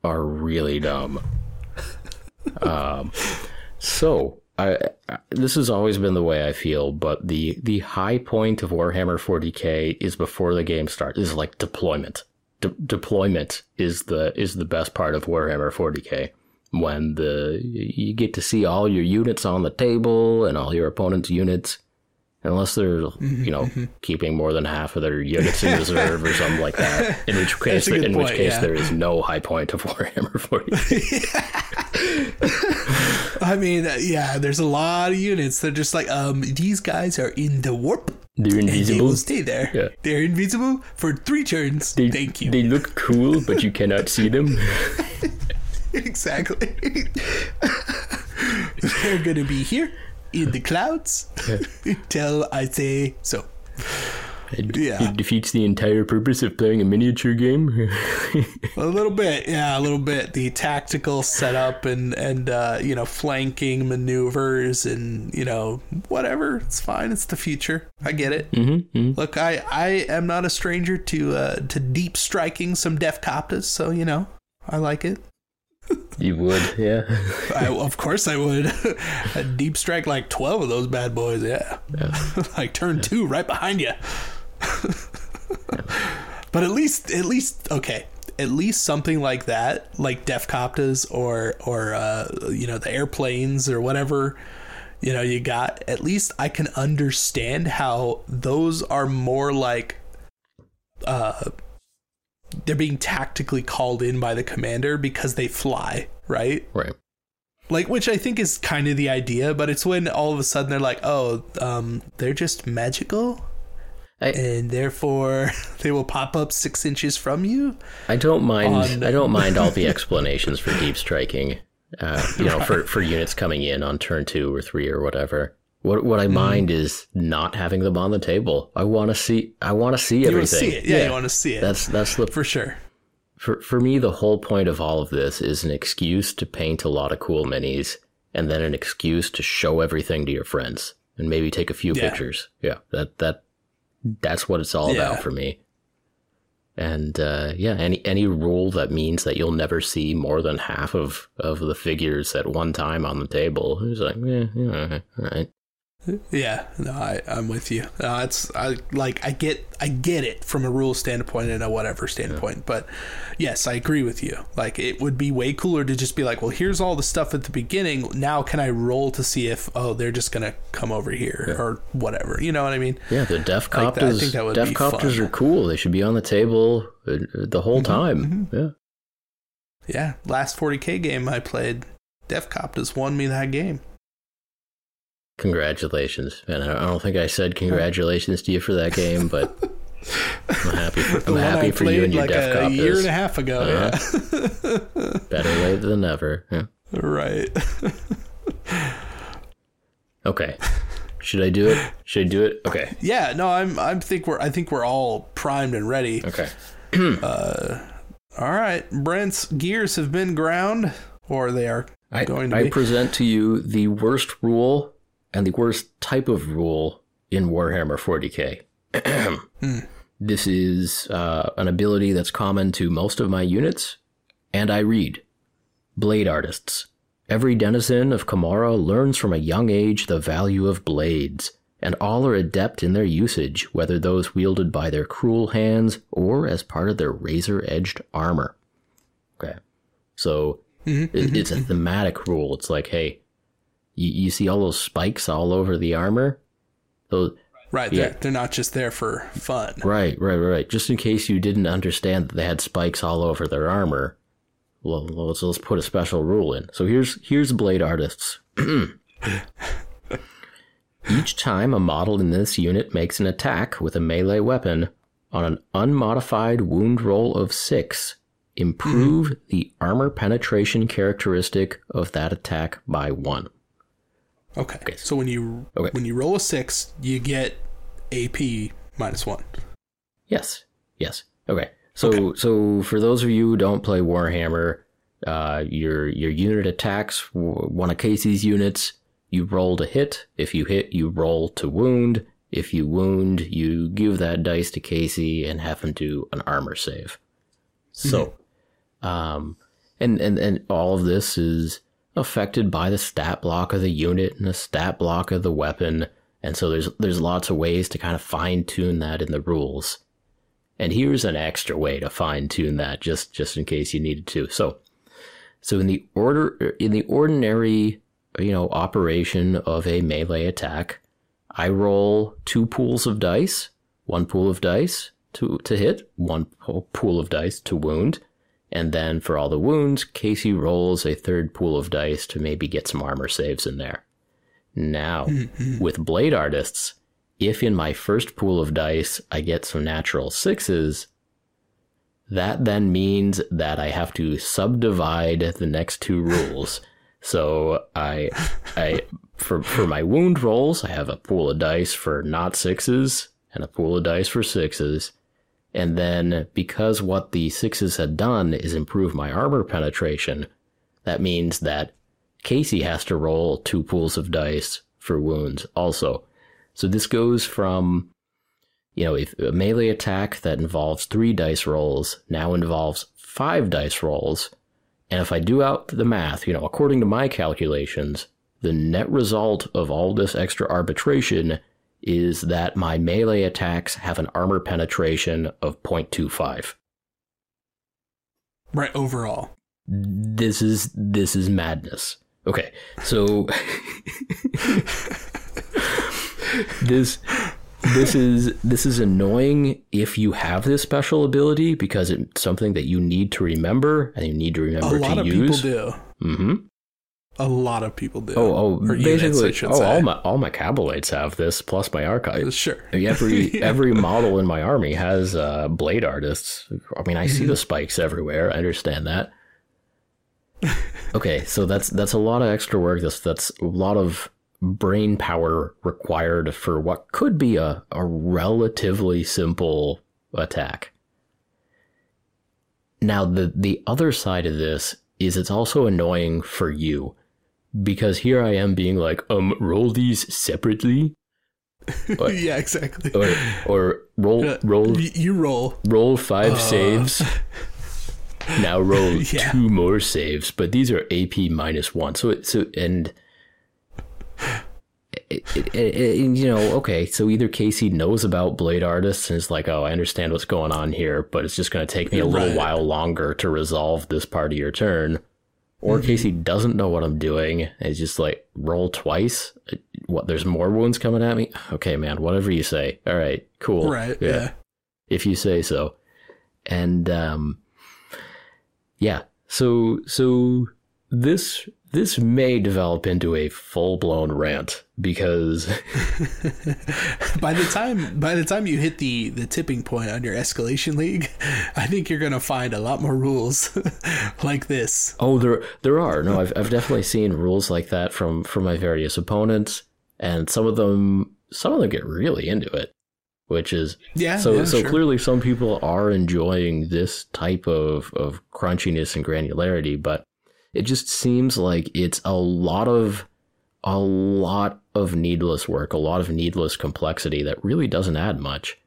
are really dumb. Um, so I, this has always been the way I feel, but the the high point of Warhammer 40k is before the game starts. Is like deployment. De- deployment is the is the best part of Warhammer 40k when the you get to see all your units on the table and all your opponent's units unless they're you know keeping more than half of their units in reserve or something like that in which case in which case yeah. there is no high point of Warhammer 40k I mean, yeah, there's a lot of units that are just like, um, these guys are in the warp. they're And they invisible will stay there. Yeah. They're invisible for three turns. They, Thank you. They look cool, but you cannot see them. exactly. They're gonna be here in the clouds until I say so. It, Yeah. it defeats the entire purpose of playing a miniature game. A little bit, yeah, a little bit. The tactical setup and and uh, you know flanking maneuvers and you know whatever. It's fine. It's the future. I get it. mm-hmm, Look, I I am not a stranger to uh, to deep striking some Deffkoptas, so you know I like it. You would, yeah. I, of course I would. a deep strike like twelve of those bad boys. Yeah, like turn two right behind you. but at least, at least, okay. At least something like that, like Deffkoptas or or uh, you know the airplanes or whatever, you know you got. At least I can understand how those are more like uh they're being tactically called in by the commander because they fly, right? Right. Like, which I think is kind of the idea, but it's when all of a sudden they're like, oh, um, they're just magical, I, and therefore they will pop up six inches from you. I don't mind. on- I don't mind all the explanations for deep striking. Uh, you know, for, for units coming in on turn two or three or whatever. What what I Mm-hmm. mind is not having them on the table. I want to see. I want to see everything. to see it, yeah, you want to see it That's that's the for sure. for for me the whole point of all of this is an excuse to paint a lot of cool minis and then an excuse to show everything to your friends and maybe take a few Yeah. pictures. Yeah, that that that's what it's all Yeah. about for me. And uh, yeah, any any rule that means that you'll never see more than half of, of the figures at one time on the table is like, yeah, yeah, all right. Yeah, no, I, I'm with you. No, it's I like I get I get it from a rule standpoint and a whatever standpoint, but yes, I agree with you. Like it would be way cooler to just be like, well, here's all the stuff at the beginning. Now can I roll to see if oh they're just gonna come over here or whatever? You know what I mean? Yeah, the Like I copters, think that be copters fun. are cool. They should be on the table uh, the whole time. Yeah. Yeah, last 40k game I played, Deffkoptas won me that game. Congratulations, man! I don't think I said congratulations to you for that game, but I'm happy for I'm happy I for you and your like deaf a year and a half ago. Uh-huh. Better late than never. Yeah. Yeah, right. Okay, should I do it? Should I do it? Okay, yeah, no, I'm I think we're I think we're all primed and ready. okay. All right, Brent's gears have been ground, or they are I, going to I present to you the worst rule and the worst type of rule in Warhammer 40k. Hmm. This is uh, an ability that's common to most of my units, and I read Blade Artists. Every denizen of Commorragh learns from a young age the value of blades, and all are adept in their usage, whether those wielded by their cruel hands or as part of their razor edged armor. Okay. So mm-hmm. it, it's a mm-hmm. thematic rule. It's like, hey, you, you see all those spikes all over the armor? Those, right, yeah. they're, they're not just there for fun. Right, right, right. Just in case you didn't understand that they had spikes all over their armor, well, let's let's put a special rule in. So here's here's blade artists. Each time a model in this unit makes an attack with a melee weapon on an unmodified wound roll of six, improve mm-hmm. the armor penetration characteristic of that attack by one. Okay. okay. So when you Okay. when you roll a six, you get AP minus one. Yes. Yes. Okay. So so for those of you who don't play Warhammer, uh, your your unit attacks one of Casey's units. You roll to hit. If you hit, you roll to wound. If you wound, you give that dice to Casey and have him do an armor save. So, um, and and and all of this is affected by the stat block of the unit and the stat block of the weapon. And so there's there's lots of ways to kind of fine tune that in the rules. And here's an extra way to fine tune that just just in case you needed to. So so in the order in the ordinary you know operation of a melee attack, I roll two pools of dice, one pool of dice to to hit, one pool of dice to wound, and then for all the wounds, Casey rolls a third pool of dice to maybe get some armor saves in there. Now, with blade artists, if in my first pool of dice I get some natural sixes, that then means that I have to subdivide the next two rules. So I, I for for my wound rolls, I have a pool of dice for not sixes and a pool of dice for sixes. And then because what the sixes had done is improve my armor penetration, that means that Casey has to roll two pools of dice for wounds also. So this goes from, you know, if a melee attack that involves three dice rolls now involves five dice rolls. And if I do out the math, you know, according to my calculations, the net result of all this extra arbitration is that my melee attacks have an armor penetration of 0.25. Right, overall. This is this is madness. Okay, so this this is this is annoying if you have this special ability because it's something that you need to remember and you need to remember a lot to of use. people do. Mm-hmm. A lot of people do. Oh, oh, Or units, basically, oh, say. all my all my Kabalites have this plus my Archon. Sure. Every Yeah. every model in my army has uh, blade artists. I mean, I see Mm-hmm. the spikes everywhere. I understand that. Okay, so that's that's a lot of extra work. That's that's a lot of brain power required for what could be a, a relatively simple attack. Now the the other side of this is it's also annoying for you because here I am being like, um, roll these separately yeah, exactly. or or roll Uh, roll you roll. roll five saves. Now roll Yeah. two more saves, but these are AP minus one. So it, so and it, it, it- you know, okay, so either Casey knows about blade artists and is like, oh, I understand what's going on here, but it's just going to take me a little Right. while longer to resolve this part of your turn. Or Mm-hmm. Casey doesn't know what I'm doing It's just like, roll twice. What? There's more wounds coming at me. Okay, man. Whatever you say. All right. Cool. Right. Yeah. if you say so. And um yeah, so so this this may develop into a full-blown rant because by the time by the time you hit the the tipping point on your escalation league, I think you're gonna find a lot more rules like this. oh there there are no I've I've definitely seen rules like that from from my various opponents and some of them some of them get really into it, which is Yeah. so yeah, so sure. clearly some people are enjoying this type of of crunchiness and granularity but it just seems like it's a lot of a lot of needless work a lot of needless complexity that really doesn't add much.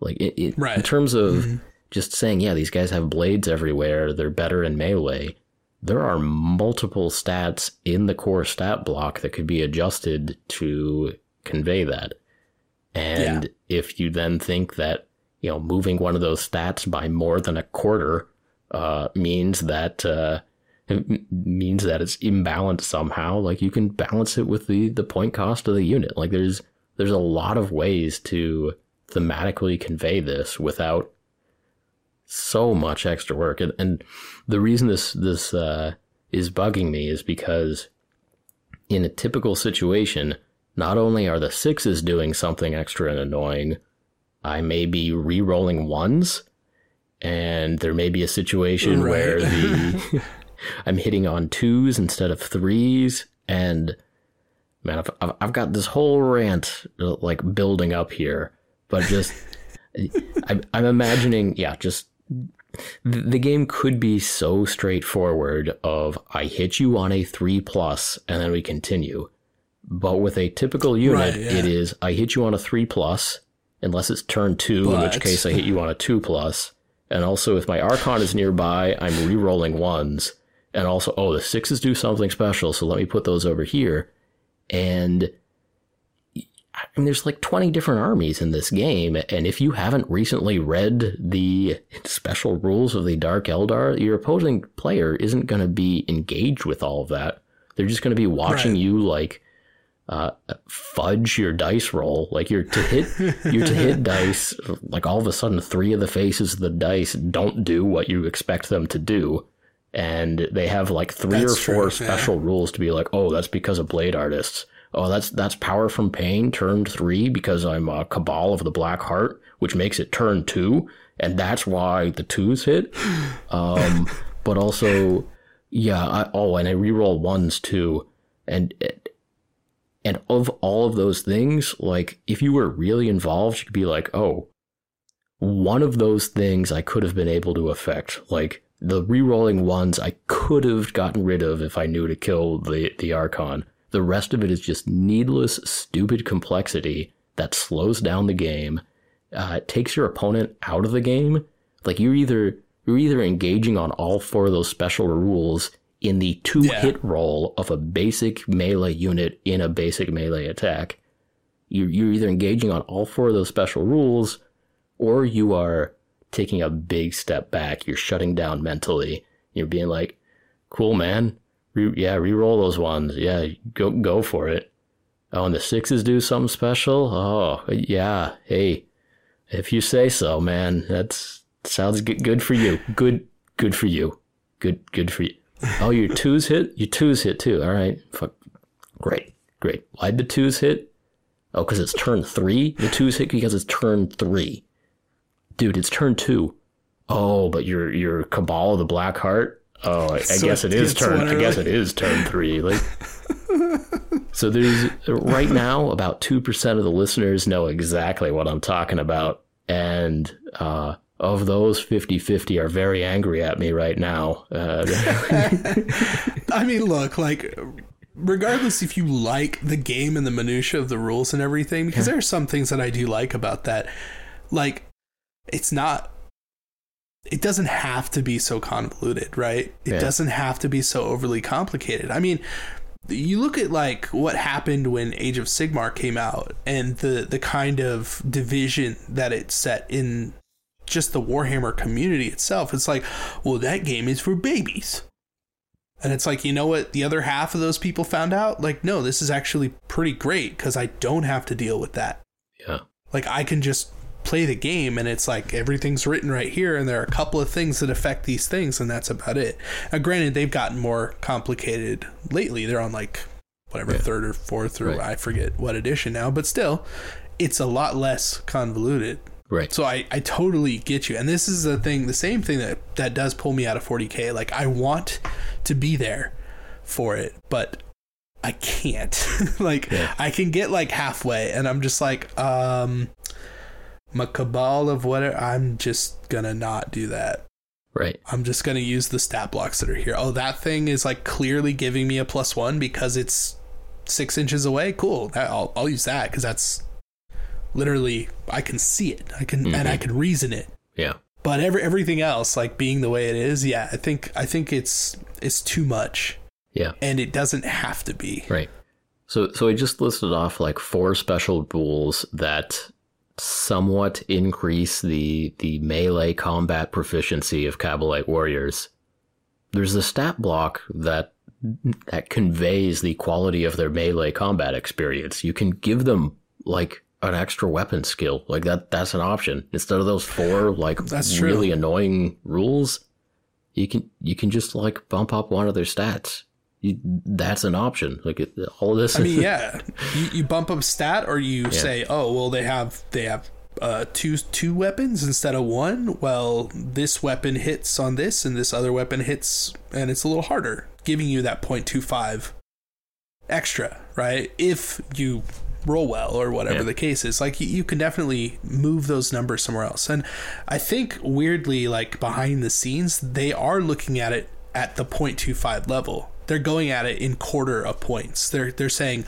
Like it, it in terms of Mhm. just saying yeah these guys have blades everywhere they're better in melee there are multiple stats in the core stat block that could be adjusted to convey that. And if you then think that, you know, moving one of those stats by more than a quarter uh, means that uh, it means that it's imbalanced somehow, like you can balance it with the the point cost of the unit. Like there's there's a lot of ways to thematically convey this without so much extra work. And, and the reason this this uh, is bugging me is because in a typical situation, not only are the sixes doing something extra and annoying, I may be re-rolling ones, and there may be a situation Right. where the I'm hitting on twos instead of threes, and man, I've, I've, got this whole rant like building up here, but just I, I'm imagining, yeah, just the, game could be so straightforward of I hit you on a three plus and then we continue. But with a typical unit, Right, yeah. it is I hit you on a three plus, unless it's turn two, in which case I hit you on a two plus. And also, if my Archon is nearby, I'm re-rolling ones. And also, oh, the sixes do something special, so let me put those over here. And I mean, there's like 20 different armies in this game, and if you haven't recently read the special rules of the Dark Eldar, your opposing player isn't going to be engaged with all of that. They're just going to be watching Right. you like uh, fudge your dice roll. Like you're to hit, you're to hit dice. Like all of a sudden, three of the faces of the dice don't do what you expect them to do. And they have like three That's or four true, yeah. special rules to be like, oh, that's because of blade artists. Oh, that's that's power from pain turned three because I'm a Kabal of the Black Heart, which makes it turn two, and that's why the twos hit. Um, but also, yeah. I, oh, and I reroll ones too, and and of all of those things, like if you were really involved, you could be like, oh, one of those things I could have been able to affect, like the rerolling ones I could have gotten rid of if I knew to kill the the Archon. The rest of it is just needless, stupid complexity that slows down the game, uh, takes your opponent out of the game. Like you're either you're either engaging on all four of those special rules in the two hit roll of a basic melee unit in a basic melee attack. You're, you're either engaging on all four of those special rules, or you are taking a big step back. You're shutting down mentally. You're being like, "Cool, man. Re- yeah, re-roll those ones. Yeah, go go for it." Oh, and the sixes do something special. Oh, yeah. Hey, if you say so, man. That's sounds good. Good for you. Good. Good for you. Good. Good for you. Oh, your twos hit. Your twos hit too. All right. Fuck. Great. Great. Why'd the twos hit? Oh, because it's turn three. The twos hit because it's turn three. Dude, it's turn two. Oh, but your your Kabal of the Black Heart. Oh, I, I So guess it is turn. I guess it is turn three. Like. So there's right now about two percent of the listeners know exactly what I'm talking about, and uh, of those 50-50 are very angry at me right now. Uh, I mean, look, like, regardless if you like the game and the minutia of the rules and everything, because there are some things that I do like about that. Like, it's not. It doesn't have to be so convoluted, right? It Yeah. doesn't have to be so overly complicated. I mean, you look at like what happened when Age of Sigmar came out and the the kind of division that it set in just the Warhammer community itself. It's like, well, that game is for babies. And it's like, you know what? The other half of those people found out? Like, no, this is actually pretty great because I don't have to deal with that. yeah, Like, I can just play the game and it's like everything's written right here and there are a couple of things that affect these things and that's about it. Now, granted, they've gotten more complicated lately. They're on like whatever, third or fourth or Right. I forget what edition now, but still, it's a lot less convoluted. right. So I, I totally get you. And this is the thing, the same thing that, that does pull me out of 40K. Like, I want to be there for it, but I can't. like, Yeah. I can get like halfway, and I'm just like, um, my Kabal of whatever, I'm just gonna not do that. right. I'm just gonna use the stat blocks that are here. Oh, that thing is like clearly giving me a plus one because it's six inches away. Cool. I'll I'll use that because that's literally I can see it. I can and I mm-hmm. can reason it. Yeah. But every everything else, like being the way it is, yeah, I think I think it's it's too much, Yeah. and it doesn't have to be. Right. So so I just listed off like four special rules that somewhat increase the the melee combat proficiency of Kabalite warriors. There's a stat block that that conveys the quality of their melee combat experience. You can give them like an extra weapon skill. Like that that's an option. Instead of those four like That's true. really annoying rules, you can you can just like bump up one of their stats. You, that's an option. Like it, all this I mean, yeah, you, you bump up stat, or you Yeah. say, oh, well, they have they have uh, two two weapons instead of one. Well, this weapon hits on this, and this other weapon hits, and it's a little harder, giving you that 0.25 extra, right? If you roll well or whatever Yeah. the case is. Like you, you can definitely move those numbers somewhere else. And I think weirdly, like behind the scenes, they are looking at it at the 0.25 level. They're going at it in quarter of points. They're they're saying,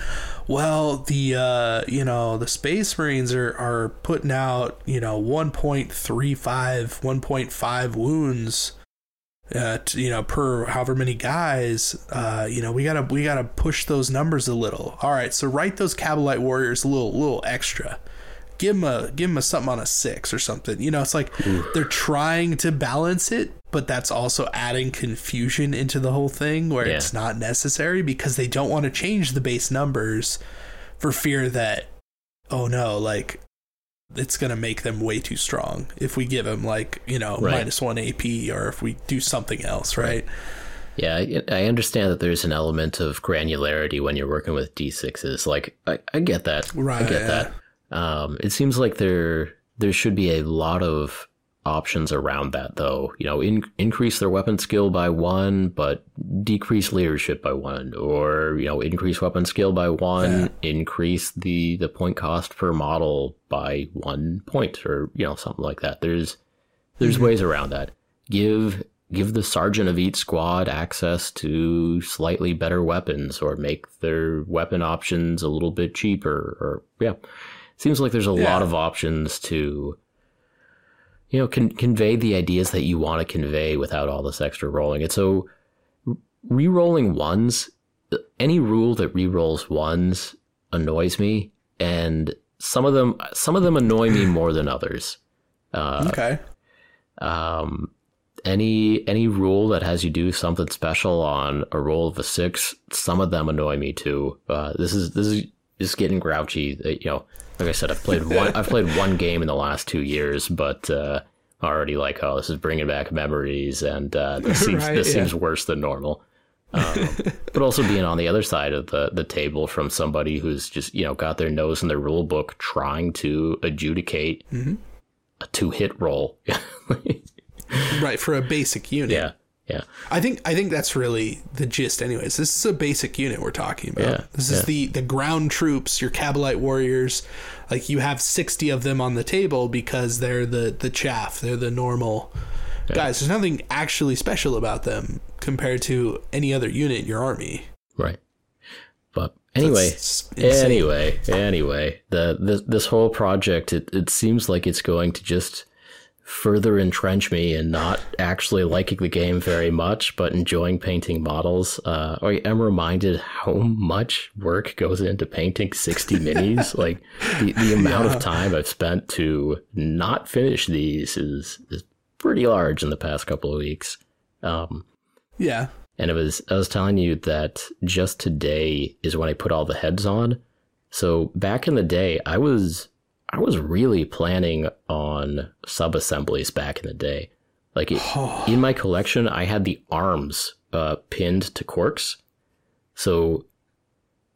well, the uh, you know the Space Marines are are putting out you know 1.35, 1.5 wounds uh, t- you know, per however many guys, uh, you know, we gotta we gotta push those numbers a little. All right, so write those Kabalite warriors a little little extra. Give them a give them a something on a six or something. You know, it's like they're trying to balance it, but that's also adding confusion into the whole thing where Yeah. it's not necessary because they don't want to change the base numbers for fear that oh no, like it's gonna make them way too strong if we give them like you know Right. minus one AP or if we do something else, right? Yeah, I, I understand that there's an element of granularity when you're working with d6s. Like, I, I get that. Right, I get yeah. that. Um, it seems like there there should be a lot of options around that, though. You know, in, increase their weapon skill by one, but decrease leadership by one, or you know, increase weapon skill by one, increase the the point cost per model by one point, or you know, something like that. There's there's mm-hmm. ways around that. Give give the sergeant of each squad access to slightly better weapons or make their weapon options a little bit cheaper or yeah. Seems like there's a Yeah. lot of options to you know con- convey the ideas that you want to convey without all this extra rolling. And so re-rolling ones any rule that re-rolls ones annoys me and some of them some of them annoy me more than others. Uh, okay. um, any any rule that has you do something special on a roll of a six, some of them annoy me too. Uh, this is this is just getting grouchy. Uh, You know, like I said, I've played one I've played one game in the last two years, but uh, already like, oh, this is bringing back memories, and uh, this seems Right, this yeah. seems worse than normal. Um, but also being on the other side of the, the table from somebody who's just you know got their nose in their rule book trying to adjudicate Mm-hmm. a two hit roll. Right for a basic unit. yeah, yeah, I think I think that's really the gist. Anyways, this is a basic unit we're talking about. Yeah, this is yeah. the the ground troops, your Kabalite warriors. Like you have sixty of them on the table because they're the the chaff. They're the normal guys. There's nothing actually special about them compared to any other unit in your army. right. But anyway, anyway, anyway, the this, this whole project it, it seems like it's going to just further entrench me in not actually liking the game very much, but enjoying painting models. Uh, I am reminded how much work goes into painting 60 minis. like the, the amount of time I've spent to not finish these is, is pretty large in the past couple of weeks. Um, Yeah. and it was I was telling you that just today is when I put all the heads on. So back in the day, I was I was really planning on sub assemblies back in the day. Like it, in my collection, I had the arms uh, pinned to corks. So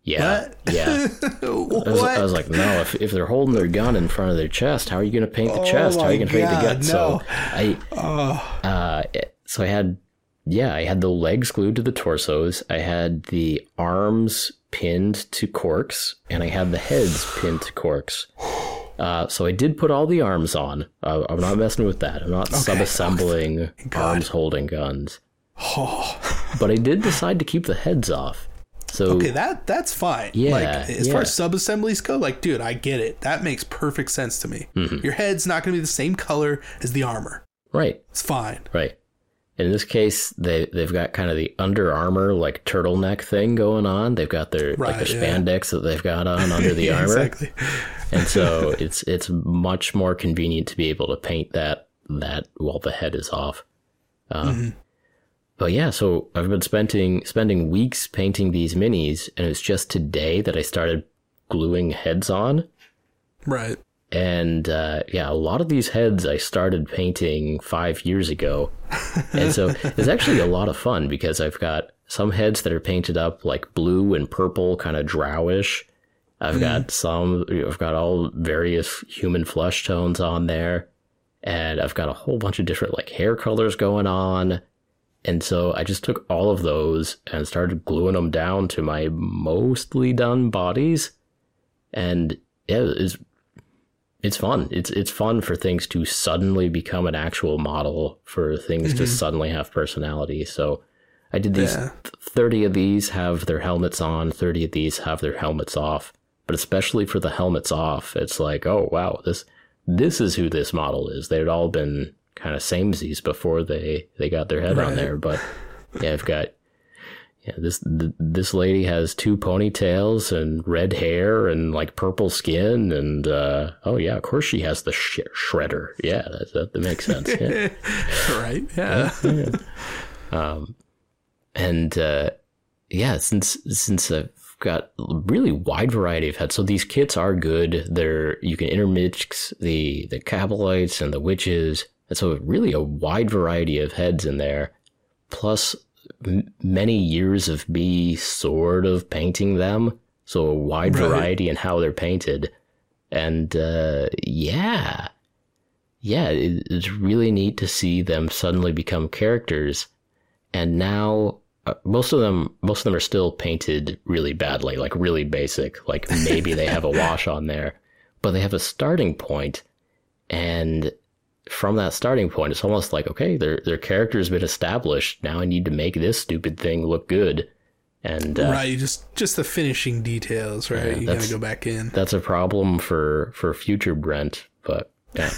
yeah, What? yeah. what? I was, I was like, no, if, if they're holding their gun in front of their chest, how are you going to paint the chest? How are you going to paint the gut? So. I, Oh, uh, so I had, yeah, I had the legs glued to the torsos. I had the arms pinned to corks, and I had the heads pinned to corks. Uh, so I did put all the arms on. Uh, I'm not messing with that. I'm not sub-assembling arms holding guns. oh. But I did decide to keep the heads off. So Okay, that that's fine. Yeah, like as yeah. far as sub assemblies go, like dude, I get it. That makes perfect sense to me. Mm-hmm. Your head's not going to be the same color as the armor. right, It's fine. Right. In this case, they they've got kind of the Under Armour like turtleneck thing going on. They've got their like their yeah. spandex that they've got on under the Yeah, armor, Exactly. and so it's it's much more convenient to be able to paint that that while the head is off. Um, But yeah, so I've been spending spending weeks painting these minis, and it's just today that I started gluing heads on. Right. And uh, yeah, a lot of these heads I started painting five years ago. And so it's actually a lot of fun because I've got some heads that are painted up like blue and purple, kind of drowish. I've got some, I've got all various human flesh tones on there. And I've got a whole bunch of different like hair colors going on. And so I just took all of those and started gluing them down to my mostly done bodies and yeah, it's it's fun. It's it's fun for things to suddenly become an actual model, for things mm-hmm. to suddenly have personality. So I did these yeah. 30 of these have their helmets on, 30 of these have their helmets off. But especially for the helmets off, it's like, oh wow, this this is who this model is. They'd all been kind of samesies before they they got their head right. on there. But yeah, I've got yeah this th- this lady has two ponytails and red hair and like purple skin and uh, oh yeah, of course she has the sh- shredder. Yeah, that, that, that makes sense. Yeah. right. Yeah. yeah, yeah. Um, and uh, yeah, since since I've got a really wide variety of heads, so these kits are good. They're you can intermix the the Kabalites and the Wyches, and so really a wide variety of heads in there. Plus m- many years of me sort of painting them, so a wide right. variety in how they're painted, and uh, yeah, yeah, it, it's really neat to see them suddenly become characters. And now uh, most of them most of them are still painted really badly like really basic like maybe they have a wash on there but they have a starting point and from that starting point it's almost like okay their their character has been established now i need to make this stupid thing look good and uh, right just just the finishing details right yeah, you gotta go back in that's a problem for for future brent but yeah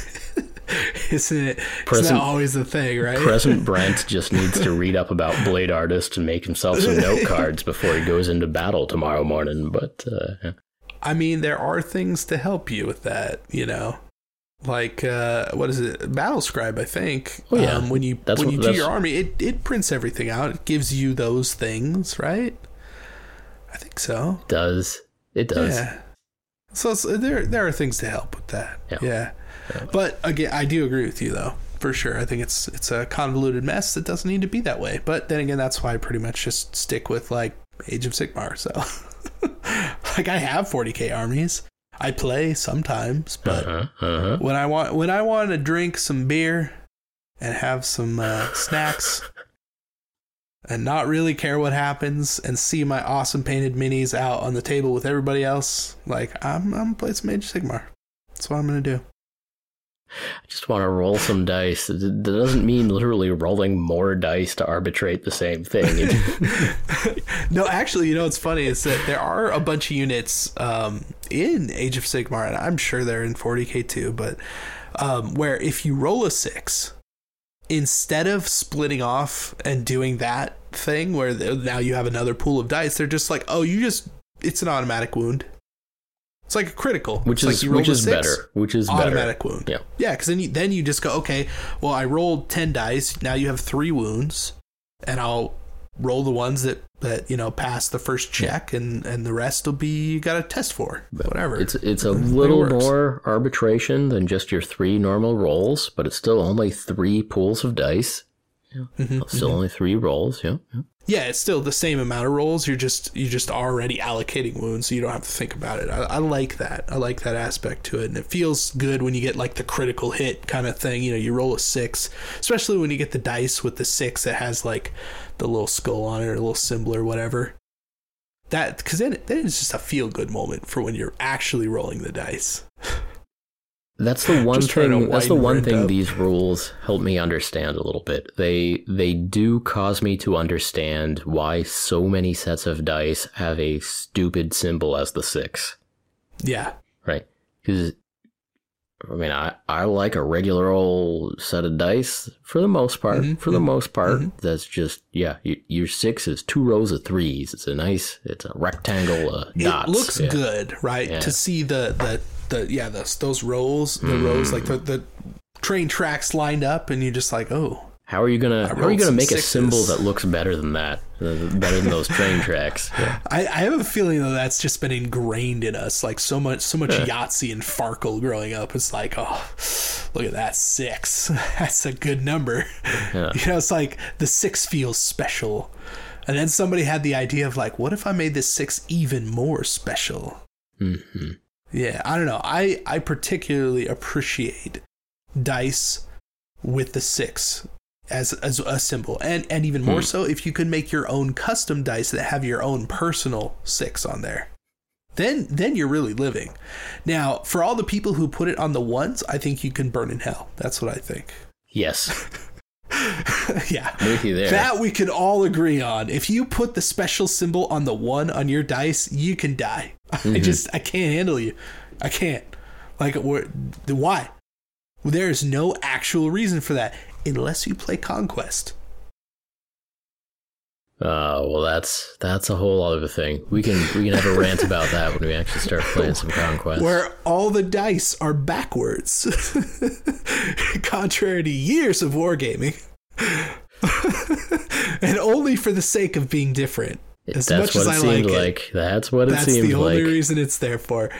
isn't it? Present, always the thing, right? present Brent just needs to read up about Blade Artist and make himself some note cards before he goes into battle tomorrow morning. But uh, yeah. I mean, there are things to help you with that, you know. Like uh, what is it? Battle Scribe, I think. Oh, yeah. Um, when you that's when what, you do your army, it, it prints everything out. It gives you those things, right? I think so. It does it does? Yeah. So, there there are things to help with that. Yeah. yeah. But again, I do agree with you though, for sure. I think it's it's a convoluted mess that doesn't need to be that way. But then again, that's why I pretty much just stick with like Age of Sigmar. So, like, I have 40k armies. I play sometimes, but uh-huh, uh-huh. when I want when I want to drink some beer and have some uh, snacks and not really care what happens and see my awesome painted minis out on the table with everybody else, like I'm I'm play some Age of Sigmar. That's what I'm gonna do. I just want to roll some dice. That doesn't mean literally rolling more dice to arbitrate the same thing. no, actually, you know what's funny is that there are a bunch of units um, in Age of Sigmar, and I'm sure they're in 40k too, but um, where if you roll a six, instead of splitting off and doing that thing where now you have another pool of dice, they're just like, oh, you just, it's an automatic wound. It's like a critical, which it's is like which is six, better. Which is automatic better. wound. Yeah, yeah, because then you, then you just go, okay, well, I rolled ten dice. Now you have three wounds, and I'll roll the ones that that you know pass the first check, yeah. and and the rest will be you got a test for but whatever. It's it's a little more arbitration than just your three normal rolls, but it's still only three pools of dice. Yeah. Mm-hmm, still mm-hmm. only three rolls. Yeah, yeah yeah, it's still the same amount of rolls. You're just you just already allocating wounds, so you don't have to think about it. I, I, like that. I like that aspect to it, and it feels good when you get like the critical hit kind of thing. You know, you roll a six, especially when you get the dice with the six that has like the little skull on it or a little symbol or whatever. That because then then it's just a feel good moment for when you're actually rolling the dice. That's the one thing. That's the one thing up. these rules help me understand a little bit. They they do cause me to understand why so many sets of dice have a stupid symbol as the six. Yeah. Right. Because I mean, I, I like a regular old set of dice for the most part. Mm-hmm. For the mm-hmm. most part, mm-hmm. that's just yeah. Your six is two rows of threes. It's a nice. It's a rectangle. Uh, it looks yeah. good, right? Yeah. To see the the the yeah the, those rows the mm. rows like the, the train tracks lined up and you're just like oh how are you gonna how are you gonna make a symbol that looks better than that uh, better than those train tracks yeah. I, I have a feeling that that's just been ingrained in us like so much so much yeah. Yahtzee and Farkle growing up it's like oh look at that six that's a good number yeah. you know it's like the six feels special and then somebody had the idea of like what if I made this six even more special mm-hmm. Yeah, I don't know. I I particularly appreciate dice with the six as as a symbol, and and even more hmm. so if you can make your own custom dice that have your own personal six on there. then then you're really living. Now, for all the people who put it on the ones, I think you can burn in hell. That's what I think. Yes. yeah. With you there. That we could all agree on. If you put the special symbol on the one on your dice, you can die. I just I can't handle you. I can't. Like why? There is no actual reason for that unless you play Conquest. Uh, well, that's that's a whole other thing. We can we can have a rant about that when we actually start playing some conquest. Where all the dice are backwards, contrary to years of wargaming, and only for the sake of being different. As that's much what as it I seemed like like. it, That's what it seems like that's seemed the only like. reason it's there for.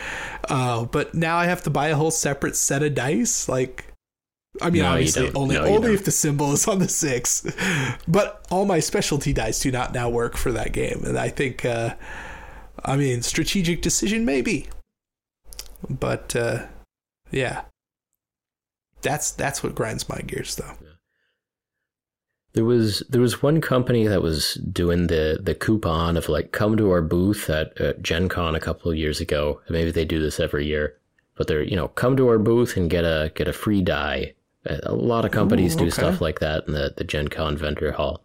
Uh, but now I have to buy a whole separate set of dice. Like, I mean, No, obviously only No, only if the symbol is on the six. But all my specialty dice do not now work for that game, and I think, uh, I mean, strategic decision maybe, but uh, yeah, that's that's what grinds my gears though. There was there was one company that was doing the the coupon of like come to our booth at, at Gen Con a couple of years ago. Maybe they do this every year, but they're you know come to our booth and get a get a free die. A lot of companies Ooh, do stuff like that in the the Gen Con vendor hall.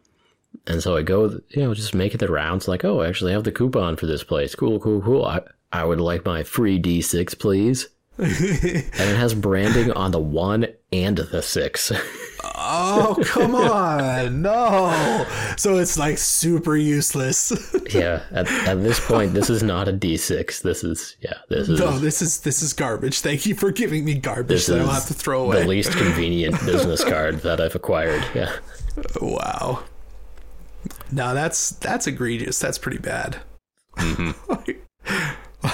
And so I go, you know, just making the rounds like, oh, I actually have the coupon for this place. Cool, cool, cool. I, I would like my free D6, please. and it has branding on the one and the six. Oh come on, no! So it's like super useless. yeah, at, at this point, this is not a D6. This is, yeah, this is no, this is this is garbage. Thank you for giving me garbage that I'll have to throw away. the least convenient business card that I've acquired. Yeah. Wow. Now that's that's egregious. That's pretty bad.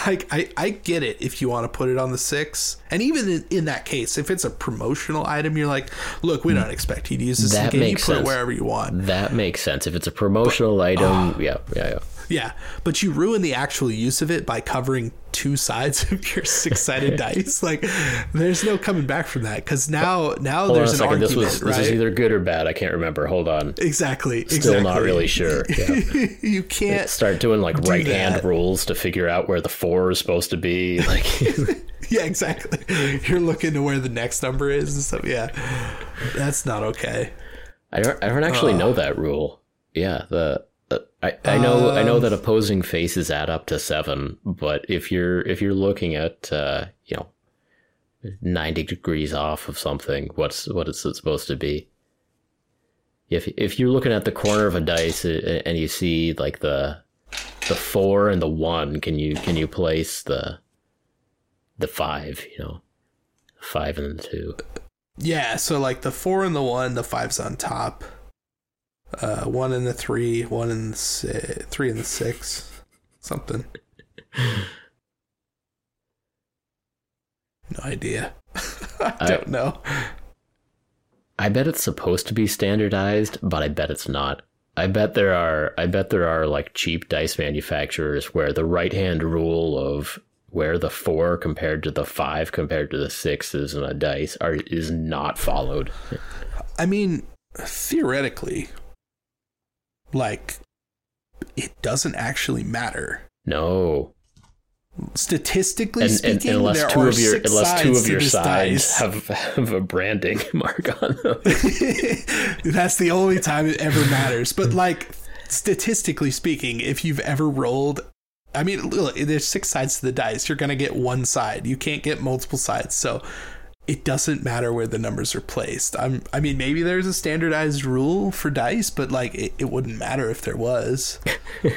Like, I I get it if you want to put it on the six, and even in, in that case, if it's a promotional item, you're like, look, we don't mm. expect you to use this. That in game. makes you put sense. it wherever you want. That makes sense. If it's a promotional item, uh, yeah, yeah, yeah. Yeah, but you ruin the actual use of it by covering two sides of your six-sided dice. Like, there's no coming back from that because now now Hold there's an second. argument, This was right? this is either good or bad. I can't remember. Hold on. exactly. Still exactly. not really sure. Yeah. you can't. Start doing like Do right hand rules to figure out where the four is supposed to be. Like, Yeah, exactly. You're looking to where the next number is and stuff. Yeah, that's not okay. I don't. I don't actually know that rule. Yeah, the. I, I know I know that opposing faces add up to seven, but if you're if you're looking at uh, you know ninety degrees off of something, what's what is it supposed to be? If if you're looking at the corner of a dice uh, and you see like the the four and the one, can you can you place the the five? You know, five and the two. Yeah, so like the four and the one, the five's on top. Uh, one and the three, one and the si- three and the six, something. No idea. I I- don't know. I bet it's supposed to be standardized, but I bet it's not. I bet there are I bet there are like cheap dice manufacturers where the right hand rule of where the four compared to the five compared to the sixes in a dice are is not followed. I mean, theoretically, like, it doesn't actually matter. No. Statistically And, and, speaking, and unless there two are of your unless two of your sides have, have a branding mark on them. That's the only time it ever matters. But like statistically speaking, if you've ever rolled, I mean, look, there's six sides to the dice. You're gonna get one side. You can't get multiple sides. So it doesn't matter where the numbers are placed. I'm, I mean, maybe there's a standardized rule for dice, but like it, it wouldn't matter if there was.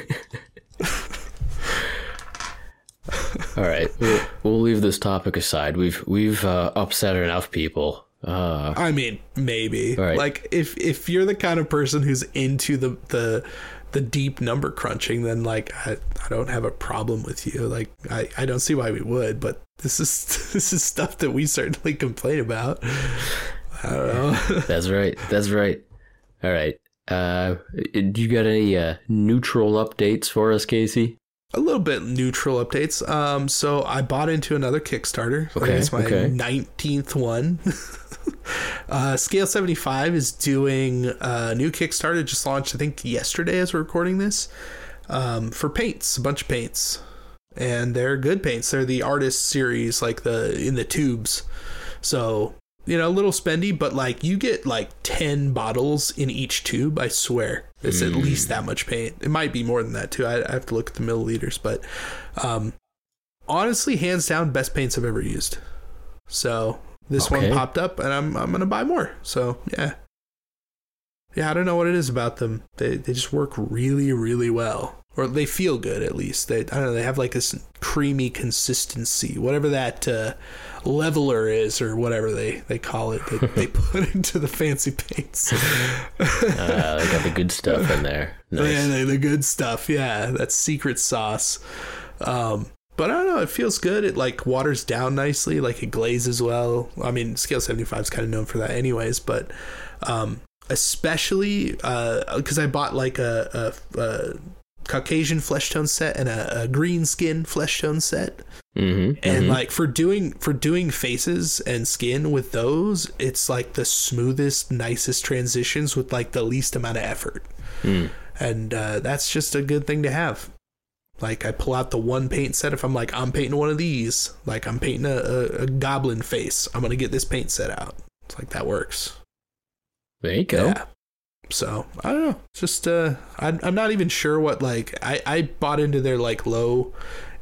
All right, we'll, we'll leave this topic aside. We've we've uh, upset enough people. Uh, I mean, maybe. Right. Like if if you're the kind of person who's into the the the deep number crunching, then like I, I don't have a problem with you. Like I, I don't see why we would, but this is this is stuff that we certainly complain about. I don't know. That's right. That's right. All right. Uh, do you got any uh, neutral updates for us, Casey? A little bit neutral updates. Um, so I bought into another Kickstarter. Okay, it's my okay. nineteenth one. uh, Scale seventy five is doing a new Kickstarter. Just launched, I think, yesterday as we're recording this. Um, for paints, a bunch of paints. and they're good paints. They're the artist series, like the in the tubes. So you know, a little spendy, but like you get like ten bottles in each tube. I swear, it's at least that much paint. It might be more than that too. I, I have to look at the milliliters, but um, honestly, hands down, best paints I've ever used. So this Okay. one popped up, and I'm I'm gonna buy more. So yeah, yeah. I don't know what it is about them. They they just work really really well, or they feel good at least. They I don't know. They have like this creamy consistency, whatever that uh, leveler is, or whatever they they call it. That they put into the fancy paints. Uh, they got the good stuff in there. Nice. Yeah, the, the good stuff. Yeah, that secret sauce. Um, but I don't know. It feels good. It like waters down nicely. Like it glazes well. I mean, scale seventy five is kind of known for that, anyways. But um, especially because I bought like a, a, a Caucasian flesh tone set and a, a green skin flesh tone set. Mm-hmm. and like for doing for doing faces and skin with those it's like the smoothest nicest transitions with like the least amount of effort. And uh, that's just a good thing to have. Like i pull out the one paint set if i'm like i'm painting one of these. Like i'm painting a, a, a goblin face. I'm gonna get this paint set out. It's like that works. There you go. yeah. So I don't know. It's just uh, I'm I'm not even sure what like I I bought into their like low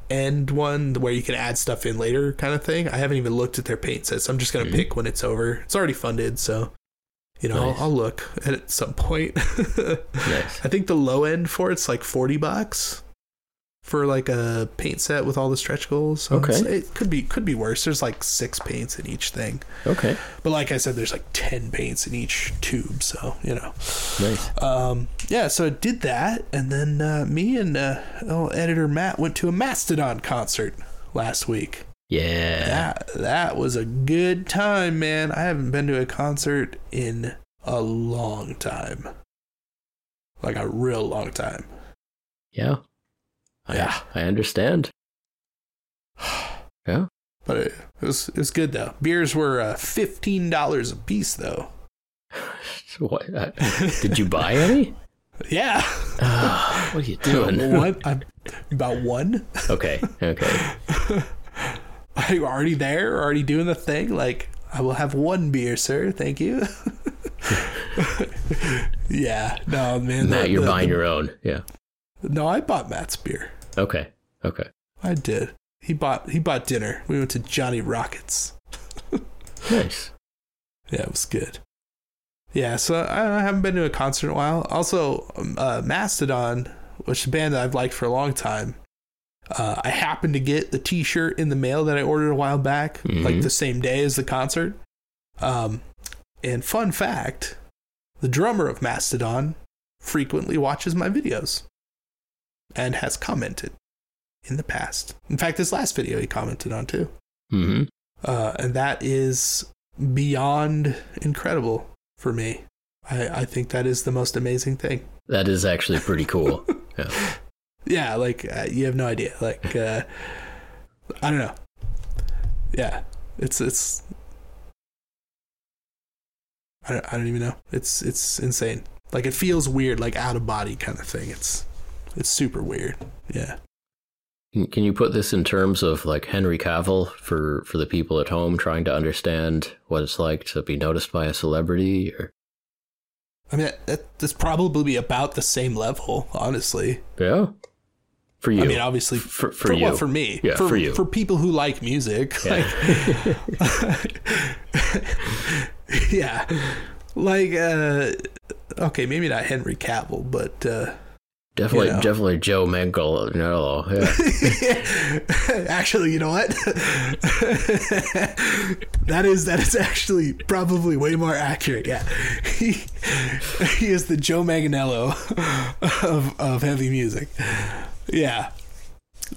end one where you can add stuff in later kind of thing. I haven't even looked at their paint sets. I'm just gonna pick when it's over. It's already funded, so you know Nice. I'll, I'll look at it at some point. Nice. I think the low end for it's like forty bucks for like a paint set with all the stretch goals. So Okay. it could be could be worse. There's like six paints in each thing, Okay. but like I said, there's like ten paints in each tube. So you know. Nice. Um, yeah, so it did that, and then uh, me and uh, oh, editor Matt went to a Mastodon concert last week. Yeah. That that was a good time, man. I haven't been to a concert in a long time, like a real long time. Yeah. I, Yeah. I understand. Yeah. But it, it was it was good though. Beers were uh, fifteen dollars a piece though. So what, uh, did you buy any? Yeah, Ah, what are you doing? one I'm about one. Okay. Okay. Are you already there? Already doing the thing? Like, I will have one beer, sir. Thank you. yeah. No, man. Matt, the- you're the- buying your own. Yeah. No, I bought Matt's beer. Okay. Okay. I did. He bought he bought dinner. We went to Johnny Rockets. Nice. Yeah, it was good. Yeah, so I I haven't been to a concert in a while. Also, um, uh, Mastodon, which is a band that I've liked for a long time. Uh, I happened to get the T-shirt in the mail that I ordered a while back, like Mhm. the same day as the concert. Um, and fun fact, the drummer of Mastodon frequently watches my videos and has commented in the past. In fact, this last video he commented on too Mm-hmm. uh, and that is beyond incredible for me. I, I think that is the most amazing thing. That is actually pretty cool. Yeah. Yeah, like uh, you have no idea. Like uh, I don't know. Yeah, it's it's. I don't, I don't even know. It's it's insane. Like it feels weird, like out of body kind of thing. It's it's super weird. Yeah. Can- you put this in terms of like Henry Cavill for for the people at home trying to understand what it's like to be noticed by a celebrity? Or I mean, that, that, that's probably about the same level, honestly. yeah, for you. I mean, obviously, for, for, for you. what for me Yeah, for, for you. for people who like music Yeah. like yeah like uh okay maybe not henry cavill but uh definitely, you know. definitely Joe Manganiello. Yeah. actually you know what that is that is actually probably way more accurate yeah he he is the joe manganiello of of heavy music yeah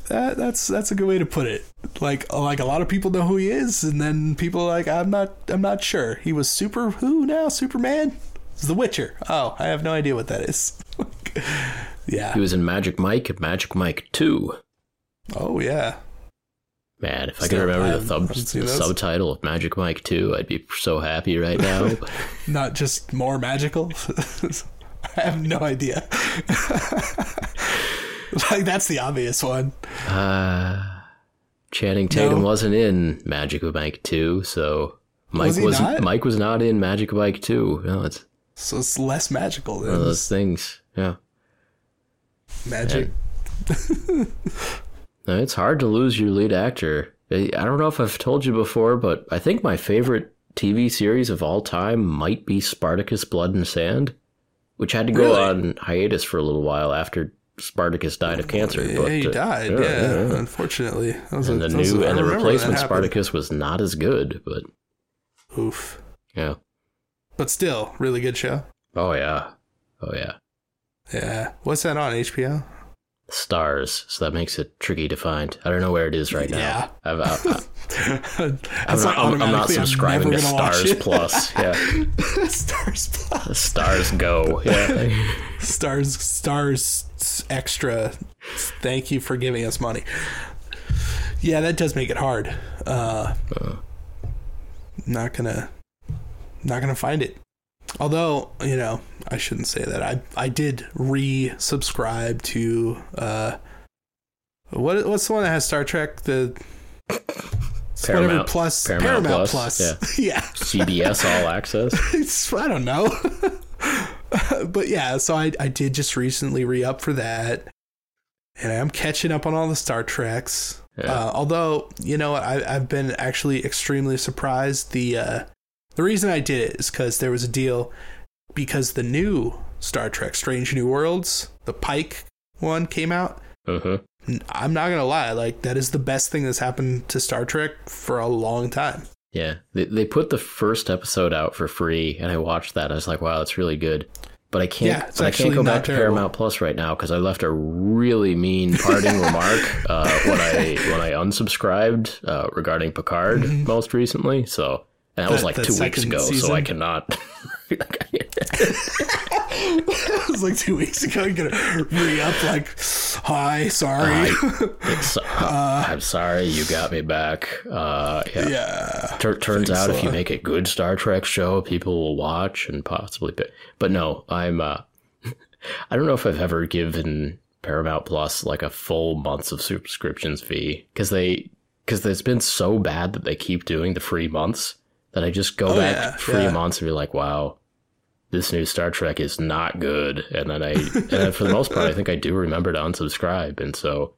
that, that's that's a good way to put it. Like like a lot of people know who he is, and then people are like I'm not I'm not sure. He was super who now Superman? It's The Witcher. Oh, I have no idea what that is. yeah. he was in Magic Mike and Magic Mike Two. Oh yeah. Man, if I could remember the, the subtitle of Magic Mike 2, I'd be so happy right now. Not just more magical. I have no idea. like that's the obvious one. Uh, Channing Tatum No. wasn't in Magic Mike 2, so Mike Was was not? Mike was not in Magic Mike 2. No, it's So it's less magical one than of those things. Yeah. Magic. No, It's hard to lose your lead actor. I don't know if I've told you before, but I think my favorite TV series of all time might be Spartacus Blood and Sand, which had to go Really? on hiatus for a little while after Spartacus died of cancer. Yeah, but, he uh, died. Yeah, unfortunately. That was And a- the new a- and the remember when that replacement. Spartacus was not as good, but Oof. yeah. But still, really good show. Oh yeah. Oh yeah. Yeah. What's that on HBO? Starz, so that makes it tricky to find. I don't know where it is right now. Yeah. I've, I've, I'm, not, I'm, I'm not subscribing to Starz. Plus. Yeah, Starz Plus. Starz Go. Yeah. Starz Starz Extra. Thank you for giving us money. Yeah, that does make it hard. Uh, not gonna not gonna find it. Although, you know, I shouldn't say that. I I did re-subscribe to uh what what's the one that has Star Trek? The it's whatever Paramount- Plus Paramount Paramount, Plus, Plus. Yeah. CBS All Access. It's, I don't know. but yeah, so I, I did just recently re up for that. And I'm catching up on all the Star Treks. Yeah. Uh, although, you know, I, I've been actually extremely surprised. The uh, the reason I did it is because there was a deal because the new Star Trek Strange New Worlds, the Pike one came out. Uh-huh. I'm not going to lie, like, that is the best thing that's happened to Star Trek for a long time. Yeah, they they put the first episode out for free, and I watched that. I was like, wow, that's really good. But I can't. Yeah, but I can't go back to. Paramount Plus right now because I left a really mean parting remark uh, when I when I unsubscribed uh, regarding Picard most recently. So and that was like that two weeks ago. So season? I cannot. it was like two weeks ago. You're gonna re up like, hi, sorry. It's, uh, I'm sorry, you got me back. Uh, yeah. yeah. Tur- turns out, if you make a good Star Trek show, people will watch and possibly pay. But no, I'm. Uh, I don't know if I've ever given Paramount Plus like a full months of subscriptions fee because they because it's been so bad that they keep doing the free months that I just go Oh, back yeah, free yeah. months and be like, wow. This new Star Trek is not good, and then I, and then for the most part, I think I do remember to unsubscribe, and so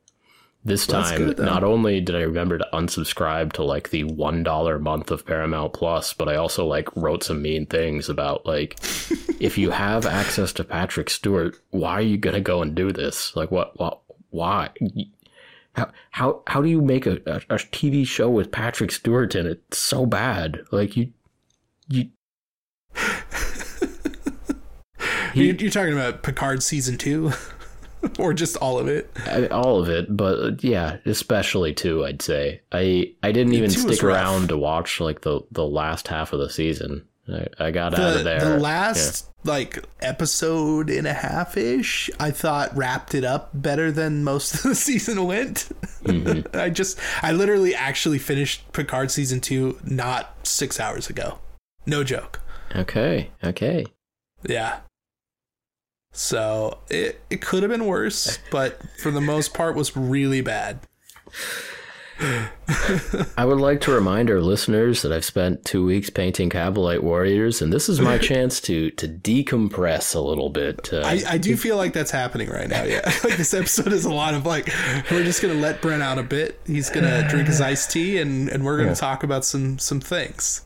this time, good, not only did I remember to unsubscribe to like the one dollar month of Paramount Plus, but I also like wrote some mean things about like if you have access to Patrick Stewart, why are you gonna go and do this? Like what? What? Why? How how how do you make a, a, a TV show with Patrick Stewart in it so bad? Like you you. He- You- You're talking about Picard season two, or just all of it? I- all of it, but uh, yeah, especially two. I'd say I I didn't even stick rough. around to watch like the the last half of the season. I, I got out of there. the last like episode and a half ish, I thought wrapped it up better than most of the season went. Mm-hmm. I just, I literally actually finished Picard season two not six hours ago. No joke. Okay. Okay. Yeah. So it it could have been worse, but for the most part was really bad. I would like to remind our listeners that I've spent two weeks painting Kabalite warriors, and this is my chance to to decompress a little bit. Uh, I, I do feel like that's happening right now. Yeah, like this episode is a lot of like we're just gonna let Brent out a bit. He's gonna drink his iced tea, and and we're gonna Yeah. talk about some some things,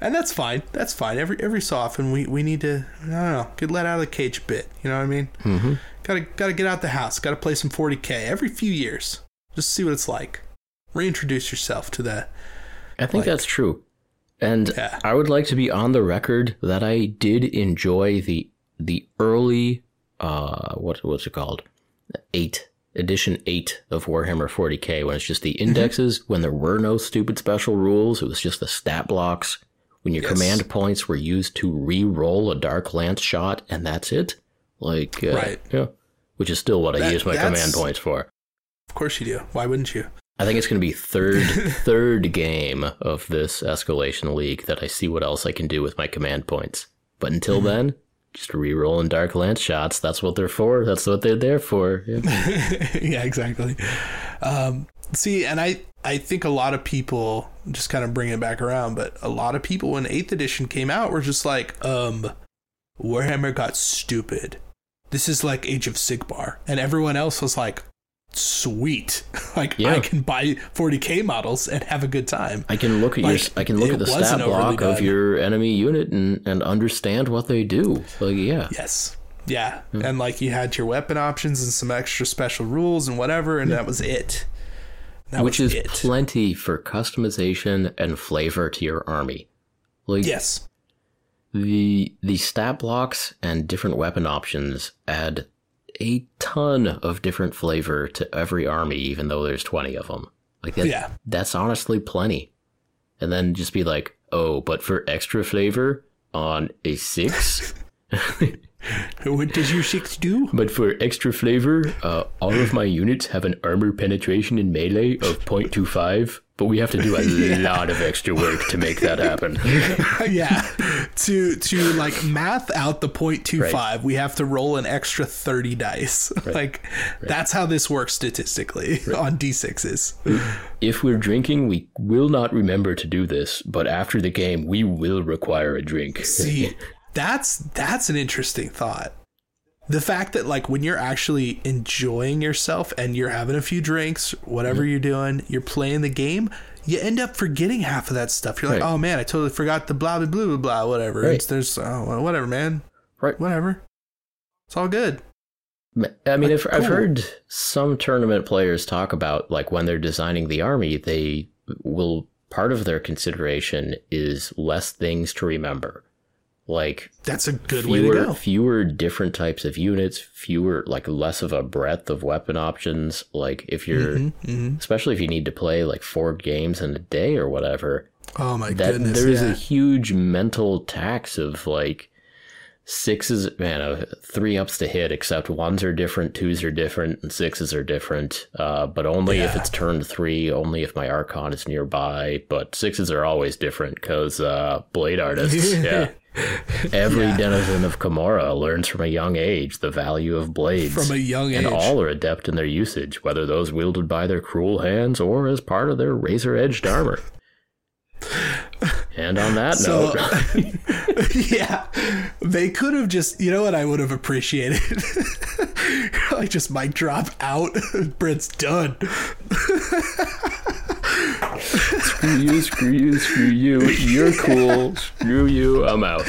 and that's fine. That's fine. Every every so often we we need to I don't know get let out of the cage a bit. You know what I mean? Mm-hmm. Gotta gotta get out the house. Gotta play some 40k every few years. Just see what it's like. Reintroduce yourself to the I think that's true. And Yeah. I would like to be on the record that I did enjoy the the early uh what what's it called? 8 edition 8 of Warhammer 40K when it's just the Mm-hmm. indexes when there were no stupid special rules, it was just the stat blocks when your Yes. command points were used to re-roll a dark lance shot and that's it. Like uh, Right. yeah, which is still what I use my command points for. Of course you do. Why wouldn't you? I think it's going to be third third game of this escalation league that I see what else I can do with my command points. But until then, just re-rolling dark lance shots. That's what they're for. That's what they're there for. Yeah. yeah, exactly. Um, see, and I I think a lot of people just kind of bring it back around, but a lot of people when Eighth Edition came out were just like, um, Warhammer got stupid. This is like Age of Sigmar, and everyone else was like, sweet, like Yeah. I can buy 40k models and have a good time. I can look at Like, your I can look at the stat block of your enemy unit and and understand what they do. Like yeah. Yes. Yeah. Hmm. And like you had your weapon options and some extra special rules and whatever, and that was it. That Which was is it. plenty for customization and flavor to your army. Like yes. the the stat blocks and different weapon options add a ton of different flavor to every army, even though there's 20 of them. Like that, Yeah. that's honestly plenty. And then just be like, oh, but for extra flavor on a six, What does your six do? but for extra flavor, uh, all of my units have an armor penetration in melee of 0.25, but we have to do a lot of extra work to make that happen. yeah. To to like math out the 0.25, we have to roll an extra 30 dice. Like that's how this works statistically on D6s. If we're drinking, we will not remember to do this, but after the game, we will require a drink. See, that's that's an interesting thought. The fact that like when you're actually enjoying yourself and you're having a few drinks, whatever you're doing, you're playing the game, you end up forgetting half of that stuff. You're like, Right. oh man, I totally forgot the blah blah blah blah blah whatever. Right. It's there's oh whatever, man. Right. Whatever. It's all good. I mean, if, I've heard some tournament players talk about like when they're designing the army, they will part of their consideration is less things to remember, like That's a good way to fewer go. fewer different types of units, fewer like less of a breadth of weapon options. Like if you're, Mm-hmm, especially if you need to play like four games in a day or whatever, Oh my that goodness. there's yeah. a huge mental tax of like sixes man uh, three ups to hit except ones are different twos are different and sixes are different uh, but only if it's turn three only if my archon is nearby but sixes are always different because uh, blade artists yeah every Yeah. denizen of Commorragh learns from a young age the value of blades From a young age. and all are adept in their usage whether those wielded by their cruel hands or as part of their razor-edged armor and on that So- note yeah, they could have just, you know what I would have appreciated? like just might drop out. Brent's done. Screw you, screw you, screw you. You're cool. Screw you. I'm out.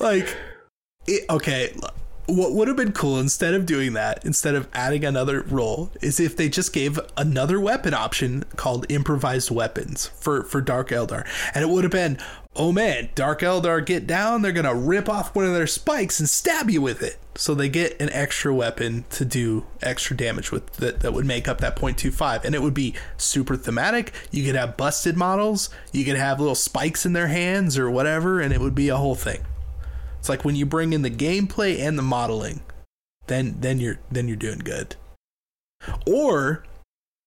Like, it, okay, what would have been cool instead of doing that, instead of adding another role, is if they just gave another weapon option called improvised weapons for for Dark Eldar, and it would have been, oh man, Dark Eldar get down, they're gonna rip off one of their spikes and stab you with it, so they get an extra weapon to do extra damage with that that would make up that 0.25, and it would be super thematic. You could have busted models, you could have little spikes in their hands or whatever, and it would be a whole thing. It's like when you bring in the gameplay and the modeling, then then you're then you're doing good. Or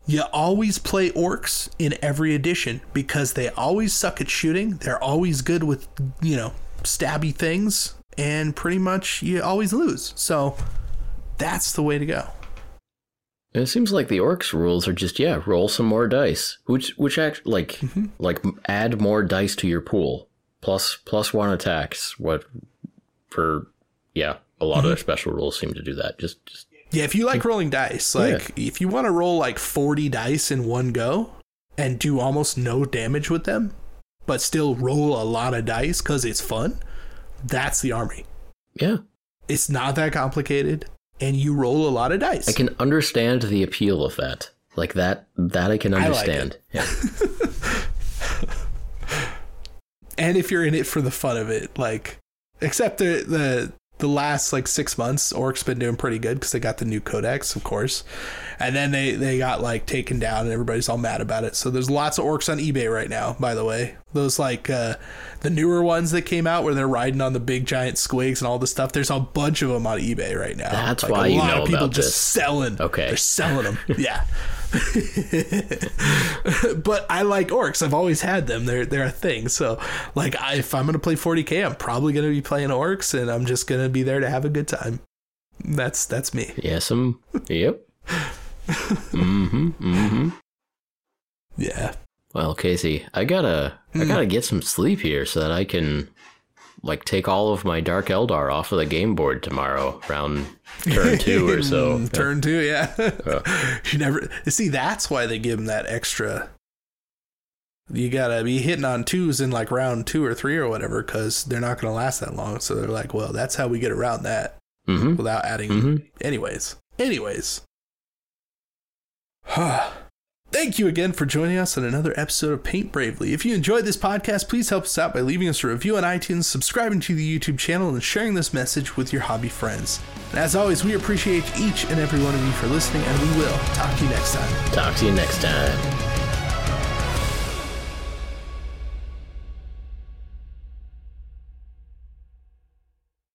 you always play orcs in every edition because they always suck at shooting. They're always good with, you know, stabby things and pretty much you always lose. So that's the way to go. It seems like the orcs rules are just yeah, roll some more dice, which which act like mm-hmm. like add more dice to your pool, plus plus one attacks. What for? Yeah, a lot of their special rules seem to do that. Just just Yeah, if you like rolling dice, like if you want to roll like 40 dice in one go and do almost no damage with them, but still roll a lot of dice because it's fun, that's the army. yeah, It's not that complicated, and you roll a lot of dice. I can understand the appeal of that. Like that that I can like understand. yeah. and if you're in it for the fun of it, like, except the the the last like six months, Orcs been doing pretty good because they got the new codex, of course, and then they they got like taken down, and everybody's all mad about it. So there's lots of Orcs on eBay right now. By the way, those like uh, the newer ones that came out where they're riding on the big giant squigs and all this stuff. There's a bunch of them on eBay right now. That's Like, why a you lot know of people about just this. selling. Okay. they're selling them. yeah, but I like orcs. I've always had them. They're they're a thing. So like, I, if I'm gonna play 40k, I'm probably gonna be playing orcs, and I'm just gonna be there to have a good time. That's that's me. Yes, um, yep. mm-hmm. Mm-hmm. Yeah. Well, Casey, I gotta I Hmm. gotta get some sleep here so that I can like take all of my Dark Eldar off of the game board tomorrow around turn two or so. Mm, Turn two, yeah. you never see. That's why they give them that extra. You gotta be hitting on twos in like round two or three or whatever, because they're not gonna last that long. So they're like, well, that's how we get around that Mm-hmm. without adding. Mhm. Anyways, anyways. Thank you again for joining us on another episode of Paint Bravely. If you enjoyed this podcast, please help us out by leaving us a review on iTunes, subscribing to the YouTube channel, and sharing this message with your hobby friends. And as always, we appreciate each and every one of you for listening, and we will talk to you next time. Talk to you next time.